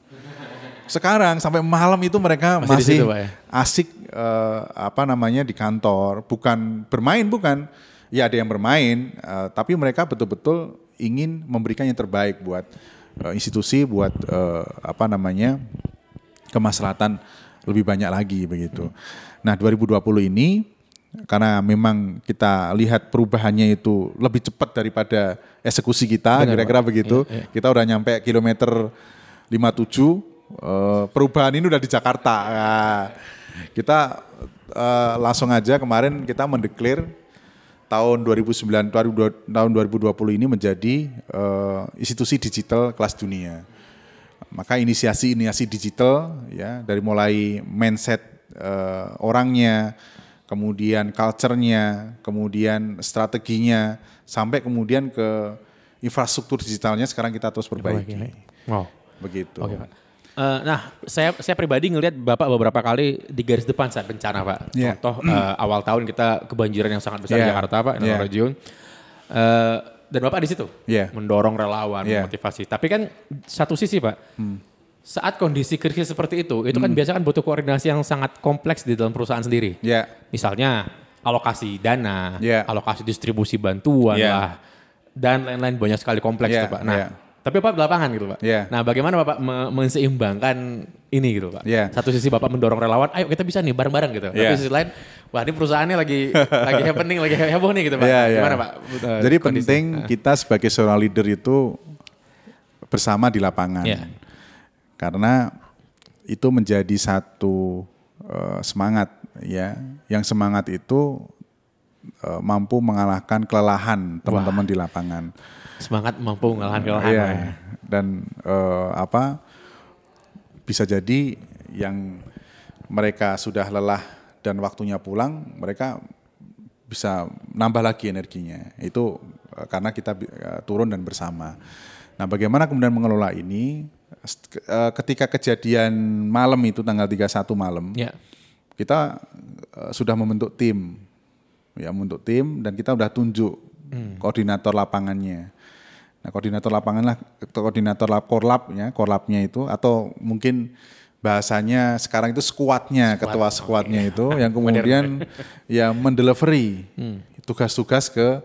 Sekarang sampai malam itu mereka Masih masih, situ, Pak, ya? asik eh, apa namanya di kantor, bukan bermain bukan. Ya ada yang bermain, eh, tapi mereka betul-betul ingin memberikan yang terbaik buat eh, institusi buat eh, apa namanya kemaslahatan lebih banyak lagi begitu. Nah 2020 ini karena memang kita lihat perubahannya itu lebih cepat daripada eksekusi kita kira-kira begitu. Kita udah nyampe kilometer 57 eh, perubahan ini udah di Jakarta. Nah, kita eh, langsung aja kemarin kita mendeklar tahun 2009 tahun 2020 ini menjadi eh, institusi digital kelas dunia. Maka inisiasi-inisiasi digital ya dari mulai mindset orangnya, kemudian culture-nya, kemudian strateginya sampai kemudian ke infrastruktur digitalnya sekarang kita terus perbaiki. Oh. Begitu. Oke Pak. Eh, nah, saya saya pribadi ngelihat Bapak beberapa kali di garis depan saat bencana Pak. Iya. Contoh eh, awal tahun kita kebanjiran yang sangat besar di Iya. Jakarta Pak, di Iya. Region. Eh, dan Bapak di situ Iya. mendorong relawan, Iya. Hmm. motivasi. Tapi kan satu sisi Pak, saat kondisi krisis seperti itu, itu kan biasa kan butuh koordinasi yang sangat kompleks di dalam perusahaan sendiri. Ya, Misalnya alokasi dana, Iya. alokasi distribusi bantuan Iya. lah, dan lain-lain banyak sekali kompleks Iya, tuh Pak. Nah, iya. tapi Bapak di lapangan gitu Pak. Iya. Nah bagaimana Bapak me- menseimbangkan ini gitu Pak? Iya. Satu sisi Bapak mendorong relawan, ayo kita bisa nih bareng-bareng gitu. Tapi Iya. sisi lain, wah ini perusahaannya lagi *laughs* lagi happening, lagi heboh nih gitu Pak. Iya, iya. Gimana Pak? Jadi kondisi? penting Ah. kita sebagai seorang leader itu bersama di lapangan. Iya. Karena itu menjadi satu eh, semangat ya. Yang semangat itu eh, mampu mengalahkan kelelahan teman-teman di lapangan. Semangat mampu mengalahkan kelelahan. Iya. Pak, ya. Dan eh, apa bisa jadi yang mereka sudah lelah dan waktunya pulang, mereka bisa nambah lagi energinya. Itu karena kita turun dan bersama. Nah, bagaimana kemudian mengelola ini? Eh, Ketika kejadian malam itu tanggal 31 malam, Ya. kita eh, sudah membentuk tim. Ya membentuk tim dan kita udah tunjuk koordinator lapangannya. Nah koordinator lapangan lah koordinator lap korlap ya korlapnya itu atau mungkin bahasanya sekarang itu skuadnya ketua skuadnya itu yang *laughs* kemudian ya mendelivery tugas-tugas ke eh,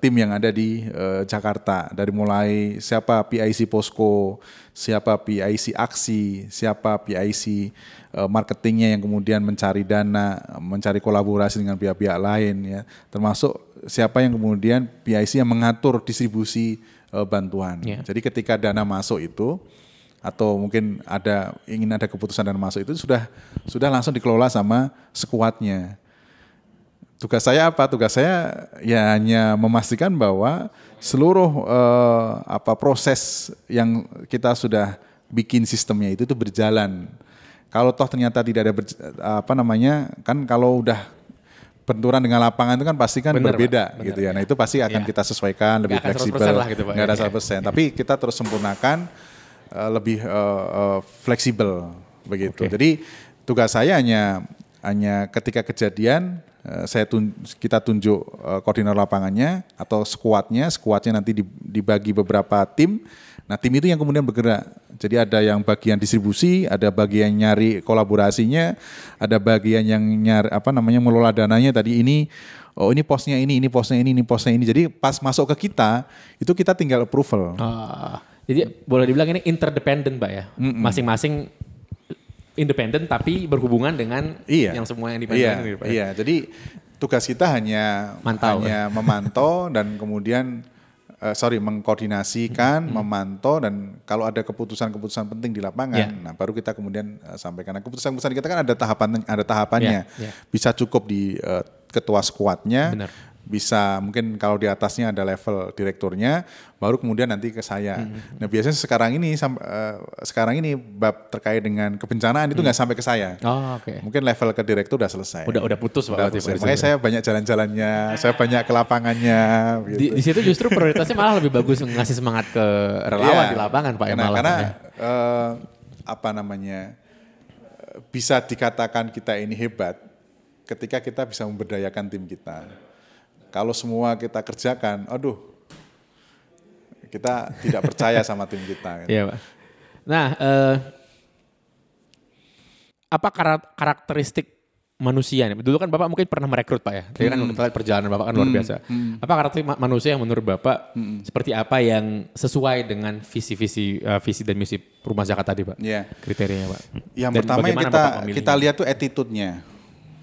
tim yang ada di eh, Jakarta dari mulai siapa PIC posko, siapa PIC aksi, siapa PIC eh, marketingnya yang kemudian mencari dana, mencari kolaborasi dengan pihak-pihak lain ya, termasuk siapa yang kemudian PIC yang mengatur distribusi eh, bantuan. Ya. Jadi ketika dana masuk itu atau mungkin ada ingin ada keputusan dana masuk itu sudah sudah langsung dikelola sama sekuatnya. Tugas saya apa? Tugas saya ya hanya memastikan bahwa seluruh eh, apa proses yang kita sudah bikin sistemnya itu tuh berjalan. Kalau toh ternyata tidak ada berj- apa namanya kan kalau udah benturan dengan lapangan itu kan pasti kan Bener, Pak. berbeda Bener, gitu ya. Nah itu pasti akan Iya. kita sesuaikan lebih Nggak 100% fleksibel. lah gitu, Pak. Nggak ada Iya. 100%. Tapi kita terus sempurnakan eh, lebih eh, eh, fleksibel begitu. Oke. Jadi tugas saya hanya hanya ketika kejadian eh, saya tun- kita tunjuk eh, koordinator lapangannya atau skuadnya, skuadnya nanti di- dibagi beberapa tim. Nah tim itu yang kemudian bergerak. Jadi ada yang bagian distribusi, ada bagian nyari kolaborasinya, ada bagian yang nyari apa namanya mengelola dananya tadi ini. Oh ini posnya ini, ini posnya ini, ini posnya ini. Jadi pas masuk ke kita itu kita tinggal approval. Ah, jadi boleh dibilang ini interdependent Pak ya. Masing-masing independen tapi berhubungan dengan Iya. yang semua yang Iya, dibantu gitu ya. iya. Jadi tugas kita hanya Mantau, hanya memantau dan kemudian eh, sorry mengkoordinasikan, memantau dan kalau ada keputusan-keputusan penting di lapangan, Iya. nah baru kita kemudian eh, sampaikan. Nah, keputusan-keputusan kita kan ada tahapan ada tahapannya. Iya, iya. Bisa cukup di eh, ketua skuadnya, Benar. Bisa mungkin kalau di atasnya ada level direkturnya, baru kemudian nanti ke saya. Hmm. Nah biasanya sekarang ini sam- eh, sekarang ini bab terkait dengan kebencanaan itu nggak sampai ke saya. Oh, oke. Mungkin level ke direktur udah selesai. Udah udah putus Pak. Udah. Pak, Makanya saya banyak jalan-jalannya, saya banyak ke lapangannya. di, Gitu. di situ justru prioritasnya malah lebih bagus ngasih semangat ke relawan Iya. di lapangan Pak ya Karena, ya. eh, apa namanya bisa dikatakan kita ini hebat ketika kita bisa memberdayakan tim kita. Kalau semua kita kerjakan, aduh, kita tidak percaya sama tim kita. Iya Pak. Nah, eh, apa kara- karakteristik manusia nih. Dulu kan Bapak mungkin pernah merekrut Pak ya. Jadi kan Hmm. kita lihat perjalanan Bapak kan luar biasa. Apa karakter ma- manusia yang menurut Bapak Hmm. seperti apa yang sesuai dengan visi-visi eh, visi dan misi rumah zakat tadi Pak? Ya. Kriterianya Pak. Yang Dan pertama yang kita kita lihat tuh attitude-nya.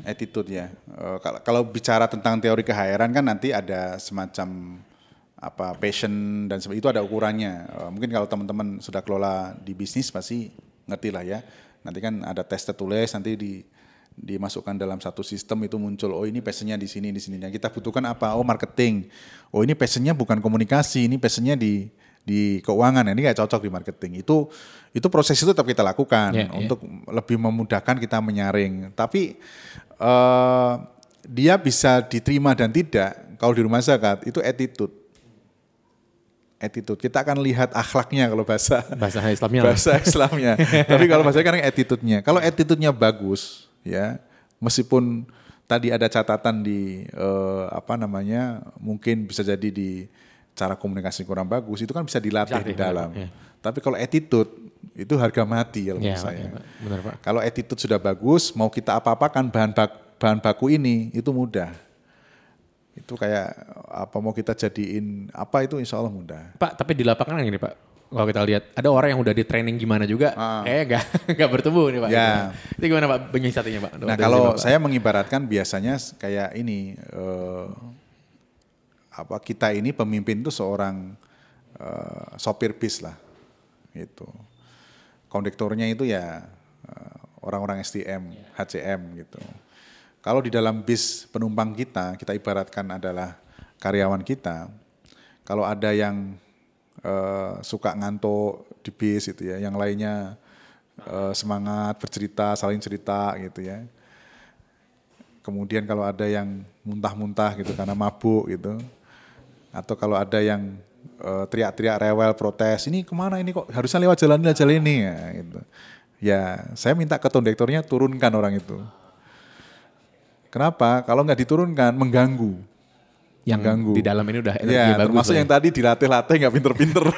Attitude ya. Eh, kalau kalau bicara tentang teori kehayaran kan nanti ada semacam apa passion dan sebagainya itu ada ukurannya. Eh, mungkin kalau teman-teman sudah kelola di bisnis pasti ngerti lah ya. Nanti kan ada tes tertulis nanti di dimasukkan dalam satu sistem itu muncul oh ini passionnya di sini di sini yang kita butuhkan apa oh marketing oh ini passionnya bukan komunikasi ini passionnya di di keuangan ini nggak cocok di marketing itu itu proses itu tetap kita lakukan Ya, ya. untuk lebih memudahkan kita menyaring tapi eh, dia bisa diterima dan tidak kalau di rumah zakat itu attitude attitude kita akan lihat akhlaknya kalau bahasa bahasa Islamnya bahasa Islamnya. *laughs* Tapi kalau bahasa kan attitude-nya. Kalau attitude-nya bagus, ya, meskipun tadi ada catatan di eh, apa namanya, mungkin bisa jadi di cara komunikasi kurang bagus, itu kan bisa dilatih Dilatih, di dalam. ya. Tapi kalau attitude itu harga mati kalau Ya, menurut saya. ya. Benar Pak. Kalau attitude sudah bagus, mau kita apa-apakan bahan bak- bahan baku ini itu mudah. Itu kayak apa mau kita jadiin apa itu insya Allah mudah. Pak, tapi di lapangan gini Pak. Kalau kita lihat ada orang yang udah di training gimana juga, Ah. kayaknya nggak *laughs* nggak bertumbuh nih Pak. Ya. Itu gimana Pak penyiasatinya Pak? Nah Dari kalau saya mengibaratkan biasanya kayak ini eh, apa kita ini pemimpin itu seorang eh, sopir bis lah, gitu. Kondektornya itu ya eh, orang-orang STM, HCM gitu. Kalau di dalam bis penumpang kita, kita ibaratkan adalah karyawan kita. Kalau ada yang eh, suka ngantuk di bis itu ya, yang lainnya eh, semangat bercerita, saling cerita gitu ya. Kemudian kalau ada yang muntah-muntah gitu karena mabuk gitu, atau kalau ada yang eh, teriak-teriak rewel protes, ini ke mana ini kok harusnya lewat jalan ini, jalan ini ya gitu. Ya saya minta ke kondektornya turunkan orang itu. Kenapa? Kalau nggak diturunkan mengganggu. yang mengganggu. di dalam ini udah energi Ya, bagus. termasuk Pak, yang tadi dilatih-latih nggak pinter-pinter. *laughs*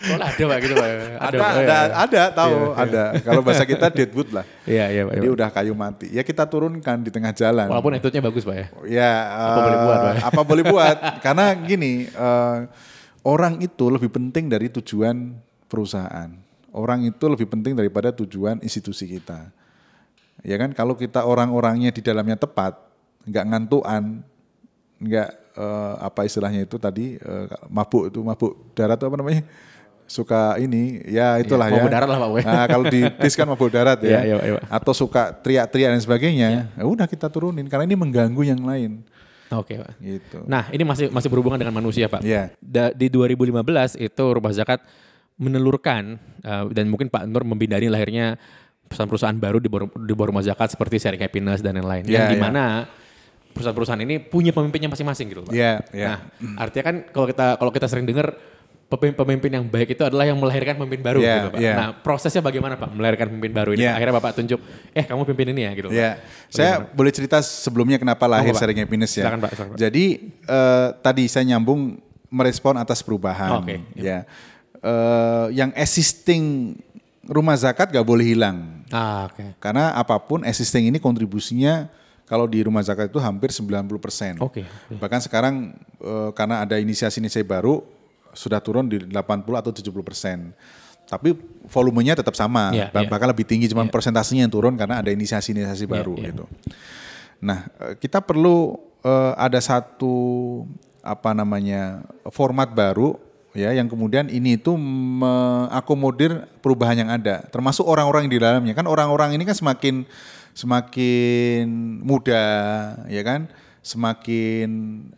Oh, ada Pak gitu Pak. ada, Pak, ada, ya. ada, tahu, ada. Kalau bahasa kita deadwood lah. Iya, iya Pak. iya, Dia Pak. udah kayu mati. Ya kita turunkan di tengah jalan. Walaupun attitude-nya bagus Pak ya. Ya, Apa eh, boleh buat, Pak? *laughs* Apa boleh buat? Karena gini, eh, orang itu lebih penting dari tujuan perusahaan. Orang itu lebih penting daripada tujuan institusi kita. Ya kan, kalau kita orang-orangnya di dalamnya tepat, nggak ngantuan, nggak eh, apa istilahnya itu tadi eh, mabuk itu mabuk darat itu apa namanya? Suka ini, ya itulah ya. mabuk darat lah, Pak. Nah, kalau di bis kan mabuk darat *laughs* Iya, ya. iya, iya. Atau suka teriak-teriak dan sebagainya. Ya udah kita turunin karena ini mengganggu yang lain. Oke Pak. Gitu. Nah ini masih masih berhubungan dengan manusia Pak. Iya. Da- di 2015 itu rumah zakat menelurkan eh, dan mungkin Pak Nur membidani lahirnya perusahaan-perusahaan baru di bawah, di bawah rumah zakat seperti Sharing Happiness dan lain-lain. Iya, yang iya. di mana perusahaan-perusahaan ini punya pemimpinnya masing-masing gitu Pak. Iya, iya. Nah artinya kan kalau kita kalau kita sering dengar pemimpin-pemimpin yang baik itu adalah yang melahirkan pemimpin baru Iya, gitu Pak. iya. Nah prosesnya bagaimana Pak melahirkan pemimpin baru ini? Iya. Akhirnya Bapak tunjuk, eh kamu pimpin ini ya gitu. Pak. Ya, saya boleh cerita sebelumnya kenapa lahir Pak. Sharing Happiness ya. Silakan, Pak, silakan, Pak. Jadi eh, tadi saya nyambung merespon atas perubahan. Oke, Ya, Eh, yang existing rumah zakat gak boleh hilang. Ah oke. Karena apa pun existing ini kontribusinya kalau di rumah zakat itu hampir 90%. Oke. Bahkan sekarang eh, karena ada inisiasi-inisiasi baru sudah turun di 80 atau 70%. Tapi volumenya tetap sama, Iya, bah- iya. bahkan lebih tinggi cuman persentasenya yang turun karena ada inisiasi-inisiasi Iya, baru iya. gitu. Nah, eh, kita perlu eh, ada satu apa namanya format baru ya yang kemudian ini itu mengakomodir perubahan yang ada, termasuk orang-orang yang di dalamnya. Kan orang-orang ini kan semakin semakin muda, ya kan, semakin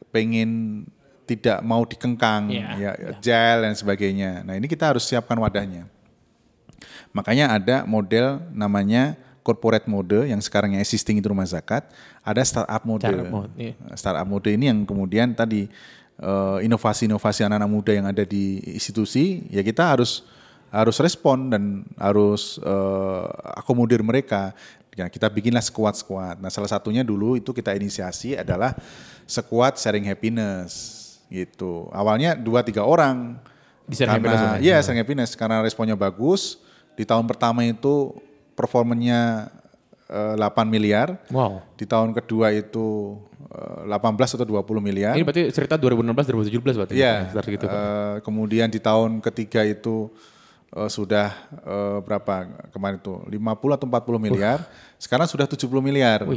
pengen tidak mau dikengkang, Iya, ya, gel dan sebagainya. Nah ini kita harus siapkan wadahnya. Makanya ada model namanya corporate mode yang sekarang yang existing itu rumah zakat, ada startup mode. Startup mode, iya. Startup mode ini yang kemudian tadi eh, inovasi-inovasi anak-anak muda yang ada di institusi, ya kita harus harus respon dan harus eh, akomodir mereka. Ya, kita bikinlah squad-squad. Nah, salah satunya dulu itu kita inisiasi adalah squad sharing happiness gitu. Awalnya dua tiga orang. Di karena, Pak? Iya, sharing happiness karena responnya bagus. Di tahun pertama itu performanya eh, 8 miliar. Wow. Di tahun kedua itu eh, 18 atau 20 miliar. Ini berarti cerita 2016 2017 berarti. Iya. Sekitar gitu, Pak. eh, kemudian di tahun ketiga itu eh, sudah eh, berapa kemarin itu 50 atau 40 miliar. Sekarang sudah 70 miliar.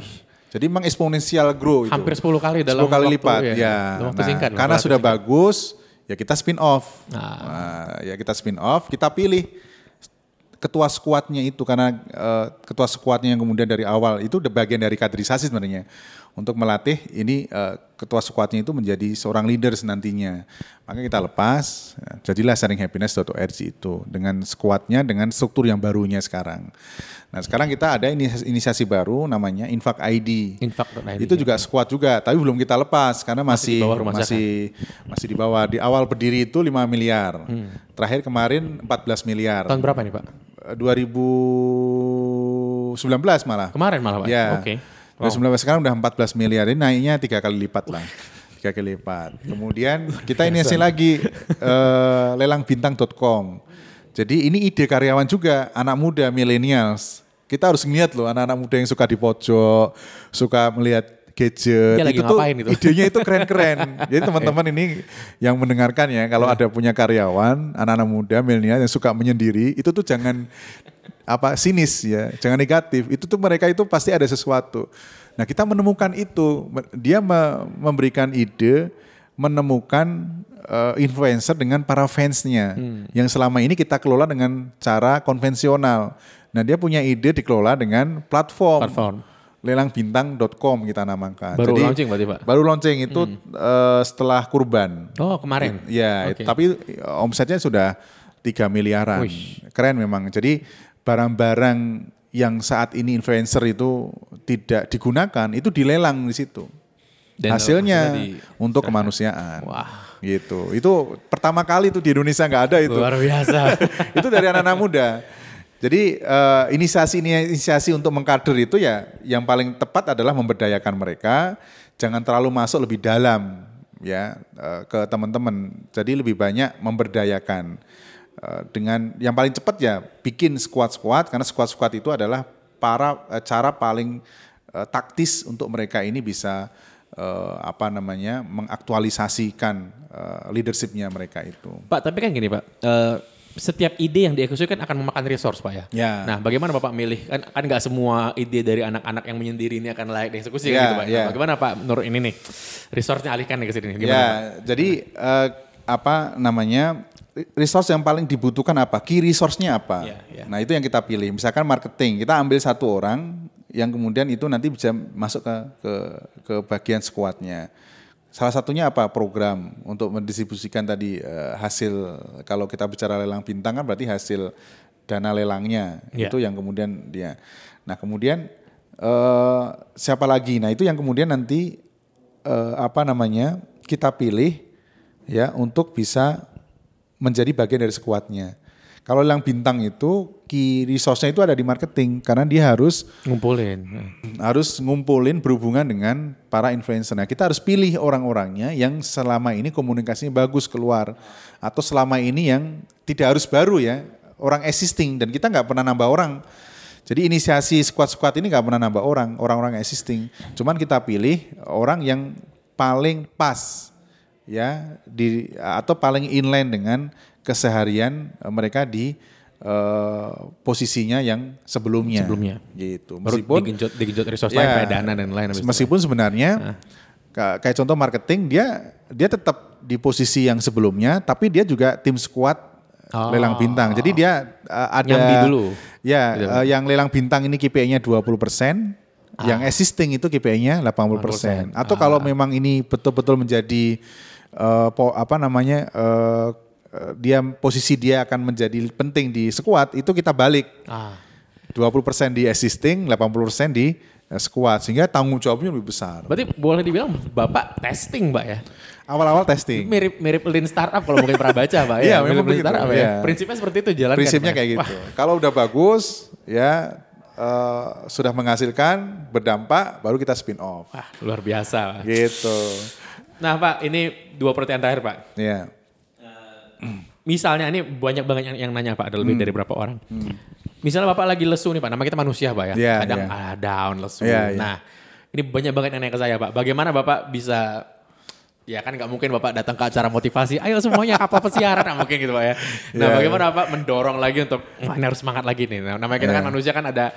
Jadi memang eksponensial grow itu. Hampir 10 kali dalam 10 kali waktu, lipat ya. ya. Dalam waktu Nah, singkat, karena sudah singkat. bagus ya kita spin off. Nah. Nah, ya kita spin off, kita pilih ketua skuadnya itu karena eh, ketua skuadnya yang kemudian dari awal itu bagian dari kaderisasi sebenarnya untuk melatih ini eh, ketua skuadnya itu menjadi seorang leaders nantinya maka kita lepas ya, jadilah sharinghappiness.org itu dengan skuadnya dengan struktur yang barunya sekarang nah sekarang kita ada inisiasi, inisiasi baru namanya Infak ID Infak.id. itu juga squad juga, tapi belum kita lepas karena Masih di masih masih masih di bawah. Di awal berdiri itu 5 miliar. Terakhir kemarin 14 miliar. Tahun berapa nih Pak? Eh, 2019 malah. Kemarin malah Pak? Ya. Oke. 2019 sekarang udah 14 miliar. Ini naiknya tiga kali lipat lah. Tiga kali lipat. Kemudian kita inisiasi lagi eh, lelangbintang.com. Jadi ini ide karyawan juga, anak muda, millennials. Kita harus ngeliat loh anak-anak muda yang suka di pojok, suka melihat gadget. Lagi itu tuh itu? idenya itu *laughs* keren-keren. Jadi teman-teman ini yang mendengarkan ya, kalau ada punya karyawan, anak-anak muda, milenial yang suka menyendiri, itu tuh jangan apa sinis ya, jangan negatif. Itu tuh mereka itu pasti ada sesuatu. Nah kita menemukan itu, dia me- memberikan ide, menemukan eh, influencer dengan para fansnya, yang selama ini kita kelola dengan cara konvensional. Nah dia punya ide dikelola dengan platform, Platform. lelangbintang.com kita namakan. Baru launching berarti, Pak? Baru launching itu eh, setelah kurban. Oh kemarin. Ya, Oke. tapi omsetnya sudah 3 miliaran. Keren memang. Jadi barang-barang yang saat ini influencer itu tidak digunakan itu dilelang di situ. Dan Hasilnya hasilnya di- untuk kemanusiaan. Wah. Gitu. Itu pertama kali itu di Indonesia nggak ada itu. Luar biasa. *laughs* itu dari anak-anak muda. Jadi eh, inisiasi inisiasi untuk mengkader itu ya yang paling tepat adalah memberdayakan mereka, jangan terlalu masuk lebih dalam ya eh, ke teman-teman. Jadi lebih banyak memberdayakan Eh, dengan yang paling cepat ya bikin squad-squad karena squad-squad itu adalah para eh, cara paling eh, taktis untuk mereka ini bisa eh, apa namanya mengaktualisasikan eh, leadershipnya mereka itu. Pak, tapi kan gini Pak, eh, setiap ide yang dieksekusi kan akan memakan resource Pak ya. Ya. Nah, bagaimana Bapak milih? Kan kan nggak semua ide dari anak-anak yang menyendiri ini akan layak dieksekusi kan Ya, gitu Pak. Nah, ya. bagaimana Pak menurut ini nih? Resource-nya alihkan nih ke sini. ya, jadi eh, apa namanya resource yang paling dibutuhkan apa? Key resource-nya apa? Ya, ya. Nah itu yang kita pilih. Misalkan marketing, kita ambil satu orang yang kemudian itu nanti bisa masuk ke ke, ke bagian squadnya. Salah satunya apa? Program untuk mendistribusikan tadi eh, hasil. Kalau kita bicara lelang bintang kan berarti hasil dana lelangnya Ya. itu yang kemudian dia. Nah kemudian eh, siapa lagi? Nah itu yang kemudian nanti eh, apa namanya kita pilih ya untuk bisa menjadi bagian dari sekuatnya. Kalau yang bintang itu key resource-nya itu ada di marketing karena dia harus Ngumpulin. harus ngumpulin berhubungan dengan para influencer. Nah, kita harus pilih orang-orangnya yang selama ini komunikasinya bagus keluar atau selama ini yang tidak harus baru ya, orang existing dan kita nggak pernah nambah orang. Jadi inisiasi squad-squad ini nggak pernah nambah orang, orang-orang existing. Cuman kita pilih orang yang paling pas ya di atau paling inline dengan keseharian eh, mereka di eh, posisinya yang sebelumnya. Sebelumnya. Gitu. Baru Meskipun digenjot, digenjot resource lain Ya, kayak dana dan lain habis itu. Meskipun sebenarnya ka- kayak contoh marketing dia dia tetap di posisi yang sebelumnya tapi dia juga tim squad Oh. lelang bintang. Jadi dia uh, ada Nyambi dulu. Ya, Gitu. uh, yang lelang bintang ini KPI-nya 20%, yang Ah. existing itu KPI-nya 80%. Atau kalau memang ini betul-betul menjadi uh, po- apa namanya uh, uh, dia posisi dia akan menjadi penting di squad itu kita balik. Ah. 20% di existing, 80% di uh, squad sehingga tanggung jawabnya lebih besar. Berarti boleh dibilang Bapak testing Mbak ya? Awal-awal testing. Mirip mirip lean startup kalau mungkin pernah baca Pak ya. Iya, Mirip memang lean begitu, startup ya. iya. Prinsipnya seperti itu jalankan. Prinsipnya Pak ya? kayak gitu. Kalau udah bagus, ya eh, sudah menghasilkan, berdampak, baru kita spin off. wah, luar biasa. Pak. Gitu. Nah Pak, ini dua pertanyaan terakhir Pak. Ya. Misalnya ini banyak banget yang, yang nanya Pak, ada lebih Hmm. dari berapa orang. Misalnya Bapak lagi lesu nih Pak, nama kita manusia Pak ya. Iya, Kadang iya. ah, down, lesu. Iya, iya. Nah, ini banyak banget yang nanya ke saya Pak. Bagaimana Bapak bisa Ya kan nggak mungkin Bapak datang ke acara motivasi, ayo semuanya apa pesiaran, *laughs* nggak mungkin gitu Pak ya. Nah Iya, bagaimana Bapak mendorong lagi untuk, wah ini harus semangat lagi nih. Nah, namanya kita kan Iya. manusia kan ada,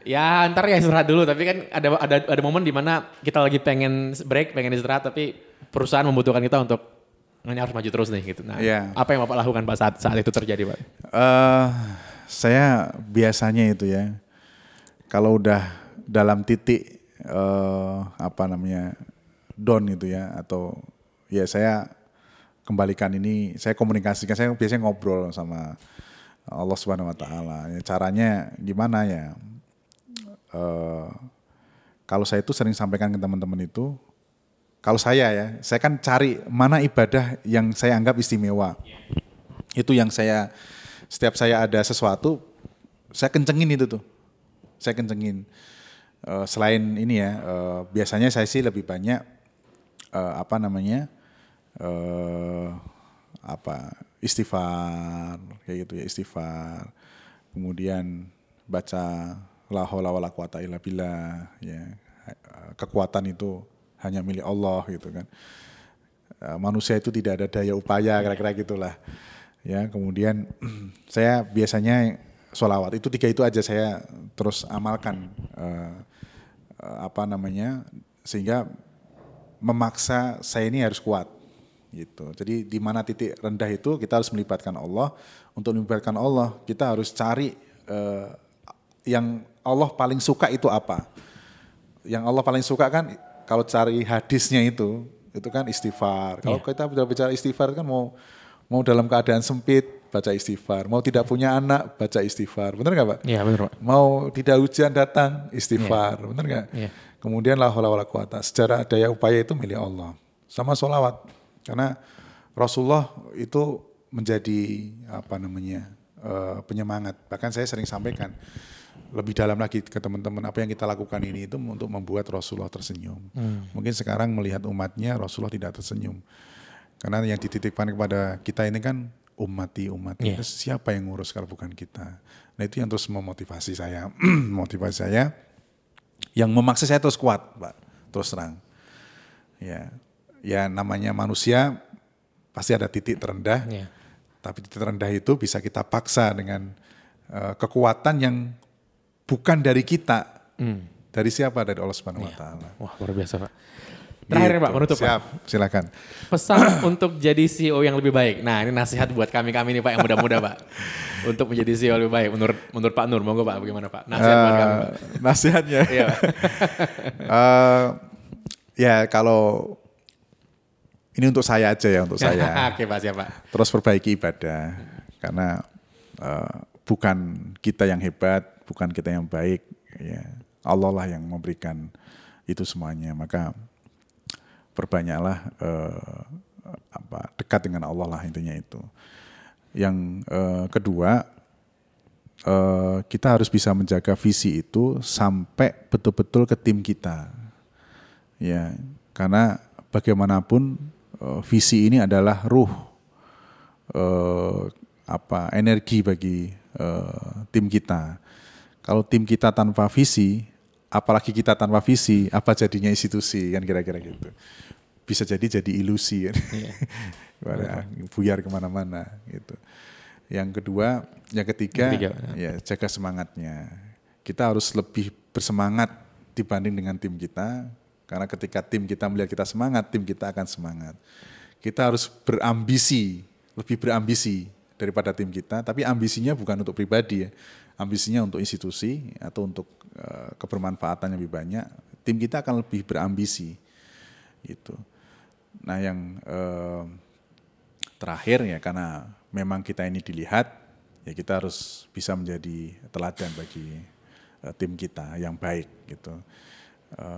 ya ntar ya istirahat dulu, tapi kan ada ada ada momen di mana kita lagi pengen break, pengen istirahat, tapi perusahaan membutuhkan kita untuk, ini harus maju terus nih gitu. Nah Iya. apa yang Bapak lakukan Pak saat, saat itu terjadi Pak? eh saya biasanya itu ya, kalau udah dalam titik eh apa namanya down itu ya, atau ya saya kembalikan ini, saya komunikasikan, saya biasanya ngobrol sama Allah Subhanahu Wa Taala. Ya, caranya gimana ya? Eh kalau saya itu sering sampaikan ke teman-teman itu, kalau saya ya, saya kan cari mana ibadah yang saya anggap istimewa. Itu yang saya setiap saya ada sesuatu, saya kencengin itu tuh. Saya kencengin. Eh, selain ini ya, eh, biasanya saya sih lebih banyak eh, apa namanya apa istighfar kayak gitu ya istighfar. Kemudian baca la haula wala quwata illa billah ya. Kekuatan itu hanya milik Allah gitu kan. Eh, manusia itu tidak ada daya upaya kira-kira gitulah. Ya kemudian *clears throat* saya biasanya sholawat itu tiga itu aja saya terus amalkan. Eh, eh, apa namanya sehingga memaksa saya ini harus kuat gitu. Jadi di mana titik rendah itu kita harus melibatkan Allah. Untuk melibatkan Allah kita harus cari eh, yang Allah paling suka itu apa. Yang Allah paling suka kan kalau cari hadisnya itu itu kan istighfar. Kalau kita sudah bicara istighfar kan mau mau dalam keadaan sempit baca istighfar, mau tidak punya anak baca istighfar. Benar nggak Pak? Iya benar Pak. Mau tidak hujan datang istighfar, benar nggak? Iya. Kemudian la haula wala quwata. Secara daya upaya itu milik Allah. Sama solawat. Karena Rasulullah itu menjadi apa namanya eh, penyemangat. Bahkan saya sering sampaikan lebih dalam lagi ke teman-teman apa yang kita lakukan ini itu untuk membuat Rasulullah tersenyum. Mungkin sekarang melihat umatnya Rasulullah tidak tersenyum. Karena yang dititipkan kepada kita ini kan umati umati. Iya. Terus Siapa yang ngurus kalau bukan kita? Nah itu yang terus memotivasi saya, *clears throat* motivasi saya, yang memaksa saya terus kuat, Pak, terus terang. Ya, ya namanya manusia pasti ada titik terendah, Iya. tapi titik terendah itu bisa kita paksa dengan eh, kekuatan yang bukan dari kita, dari siapa? Dari Allah Subhanahu Wa Taala. Wah luar biasa Pak. Terakhir Gitu. Pak, menutup Pak. Siap, silakan. Pesan *clears throat* untuk jadi CEO yang lebih baik. Nah ini nasihat buat kami-kami nih Pak yang muda-muda Pak. *laughs* Untuk menjadi CEO lebih baik. Menurut menurut Pak Nur, monggo Pak bagaimana Pak? Nasihat buat kami Pak. Eh, nasihatnya. Iya Pak. *laughs* Eh, ya kalau ini untuk saya aja ya untuk saya. *laughs* Oke Pak, siap Pak. Terus perbaiki ibadah karena eh, bukan kita yang hebat, bukan kita yang baik, ya Allah lah yang memberikan itu semuanya. Maka perbanyaklah eh, apa dekat dengan Allah lah intinya itu. Yang eh, kedua eh, kita harus bisa menjaga visi itu sampai betul-betul ke tim kita. Ya, karena bagaimanapun eh, visi ini adalah ruh eh, apa energi bagi eh, tim kita. Kalau tim kita tanpa visi, apalagi kita tanpa visi, apa jadinya institusi kan kira-kira gitu. Bisa jadi jadi ilusi kan. *laughs* Wah, buyar ke mana-mana gitu. Yang kedua, yang ketiga, Ketiga, ya jaga semangatnya. Kita harus lebih bersemangat dibanding dengan tim kita, karena ketika tim kita melihat kita semangat, tim kita akan semangat. Kita harus berambisi, lebih berambisi daripada tim kita, tapi ambisinya bukan untuk pribadi ya, ambisinya untuk institusi atau untuk eh, kebermanfaatan yang lebih banyak. Tim kita akan lebih berambisi, gitu. Nah yang eh, terakhir ya karena memang kita ini dilihat ya kita harus bisa menjadi teladan bagi eh, tim kita yang baik gitu.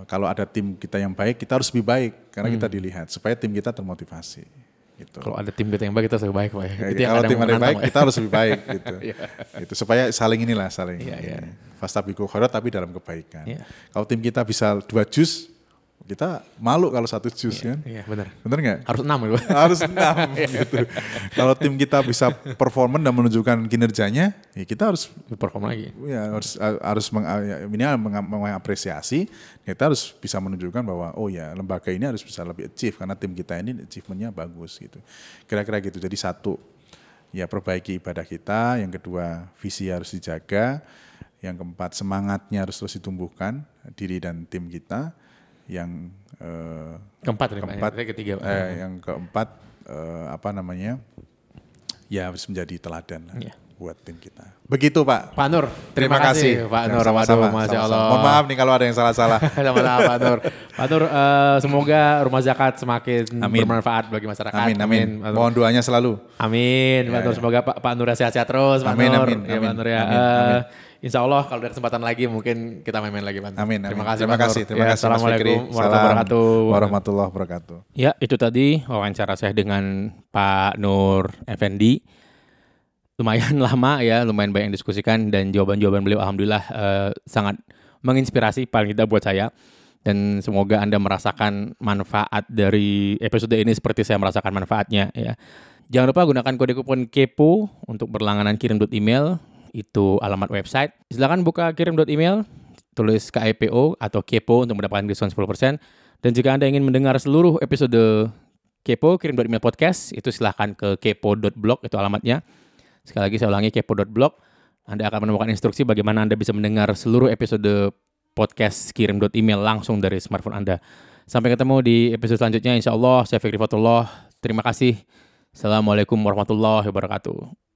Kalau ada tim kita yang baik kita harus lebih baik karena kita dilihat supaya tim kita termotivasi gitu. Kalau ada tim kita yang baik kita harus lebih baik Pak. ya. Ya, Itu kalau tim ada yang baik ya. kita harus lebih baik *laughs* gitu. Itu supaya saling inilah saling. Iya, iya. Fastabiqul khairat tapi dalam kebaikan. Iya. Kalau tim kita bisa dua jus kita malu kalau satu jus kan. Iya, benar. Bener nggak? Harus enam ya. *laughs* Harus enam *laughs* gitu. Kalau tim kita bisa performan dan menunjukkan kinerjanya, ya kita harus Perform lagi. ya harus harus meng, ya, minimal meng- mengapresiasi. Kita harus bisa menunjukkan bahwa oh ya lembaga ini harus bisa lebih achieve karena tim kita ini achievementnya bagus gitu. Kira-kira gitu. Jadi satu ya perbaiki ibadah kita. Yang kedua visi harus dijaga. Yang keempat semangatnya harus terus ditumbuhkan diri dan tim kita. Yang eh, Keempat Pak. keempat Yang ketiga, Pak. eh, yang keempat eh, apa namanya ya harus menjadi teladan lah Iya. buat tim kita begitu pak Pak Nur, terima, kasih, Pak Ya, Nur. sama-sama, Waduh, Masya. Allah. mohon maaf nih kalau ada yang salah-salah *laughs* Sama-sama Pak Nur. Pak Nur, eh, semoga rumah zakat semakin Amin. bermanfaat bagi masyarakat. amin amin, Pak Nur. mohon doanya selalu Amin, Pak Ya, Nur. ya. Semoga Pak, Pak Nur sehat-sehat terus, Pak Amin, Nur. amin, ya, Pak amin, Nur ya. amin, amin. Insya Allah kalau ada kesempatan lagi mungkin kita main-main lagi, Pak. Nur. amin, Terima amin. kasih, terima kasih terima Ya, kasih Assalamualaikum Salam warahmatullahi wabarakatuh. warahmatullahi wabarakatuh Ya, itu tadi wawancara saya dengan Pak Nur Effendi. Lumayan *laughs* lama ya, lumayan banyak yang diskusikan dan jawaban-jawaban beliau alhamdulillah eh, sangat menginspirasi paling tidak buat saya. Dan semoga Anda merasakan manfaat dari episode ini seperti saya merasakan manfaatnya ya. Jangan lupa gunakan kode kupon KEPO untuk berlangganan kirim email itu alamat website. Silakan buka kirim email, tulis KIPO atau KEPO untuk mendapatkan diskon 10%. Dan jika Anda ingin mendengar seluruh episode Kepo, kirim email podcast, itu silahkan ke kepo.blog, itu alamatnya. Sekali lagi saya ulangi, kepo.blog. Anda akan menemukan instruksi bagaimana Anda bisa mendengar seluruh episode podcast kirim email langsung dari smartphone Anda. Sampai ketemu di episode selanjutnya, insya Allah. Saya Fikri Fatullah. Terima kasih. Assalamualaikum warahmatullahi wabarakatuh.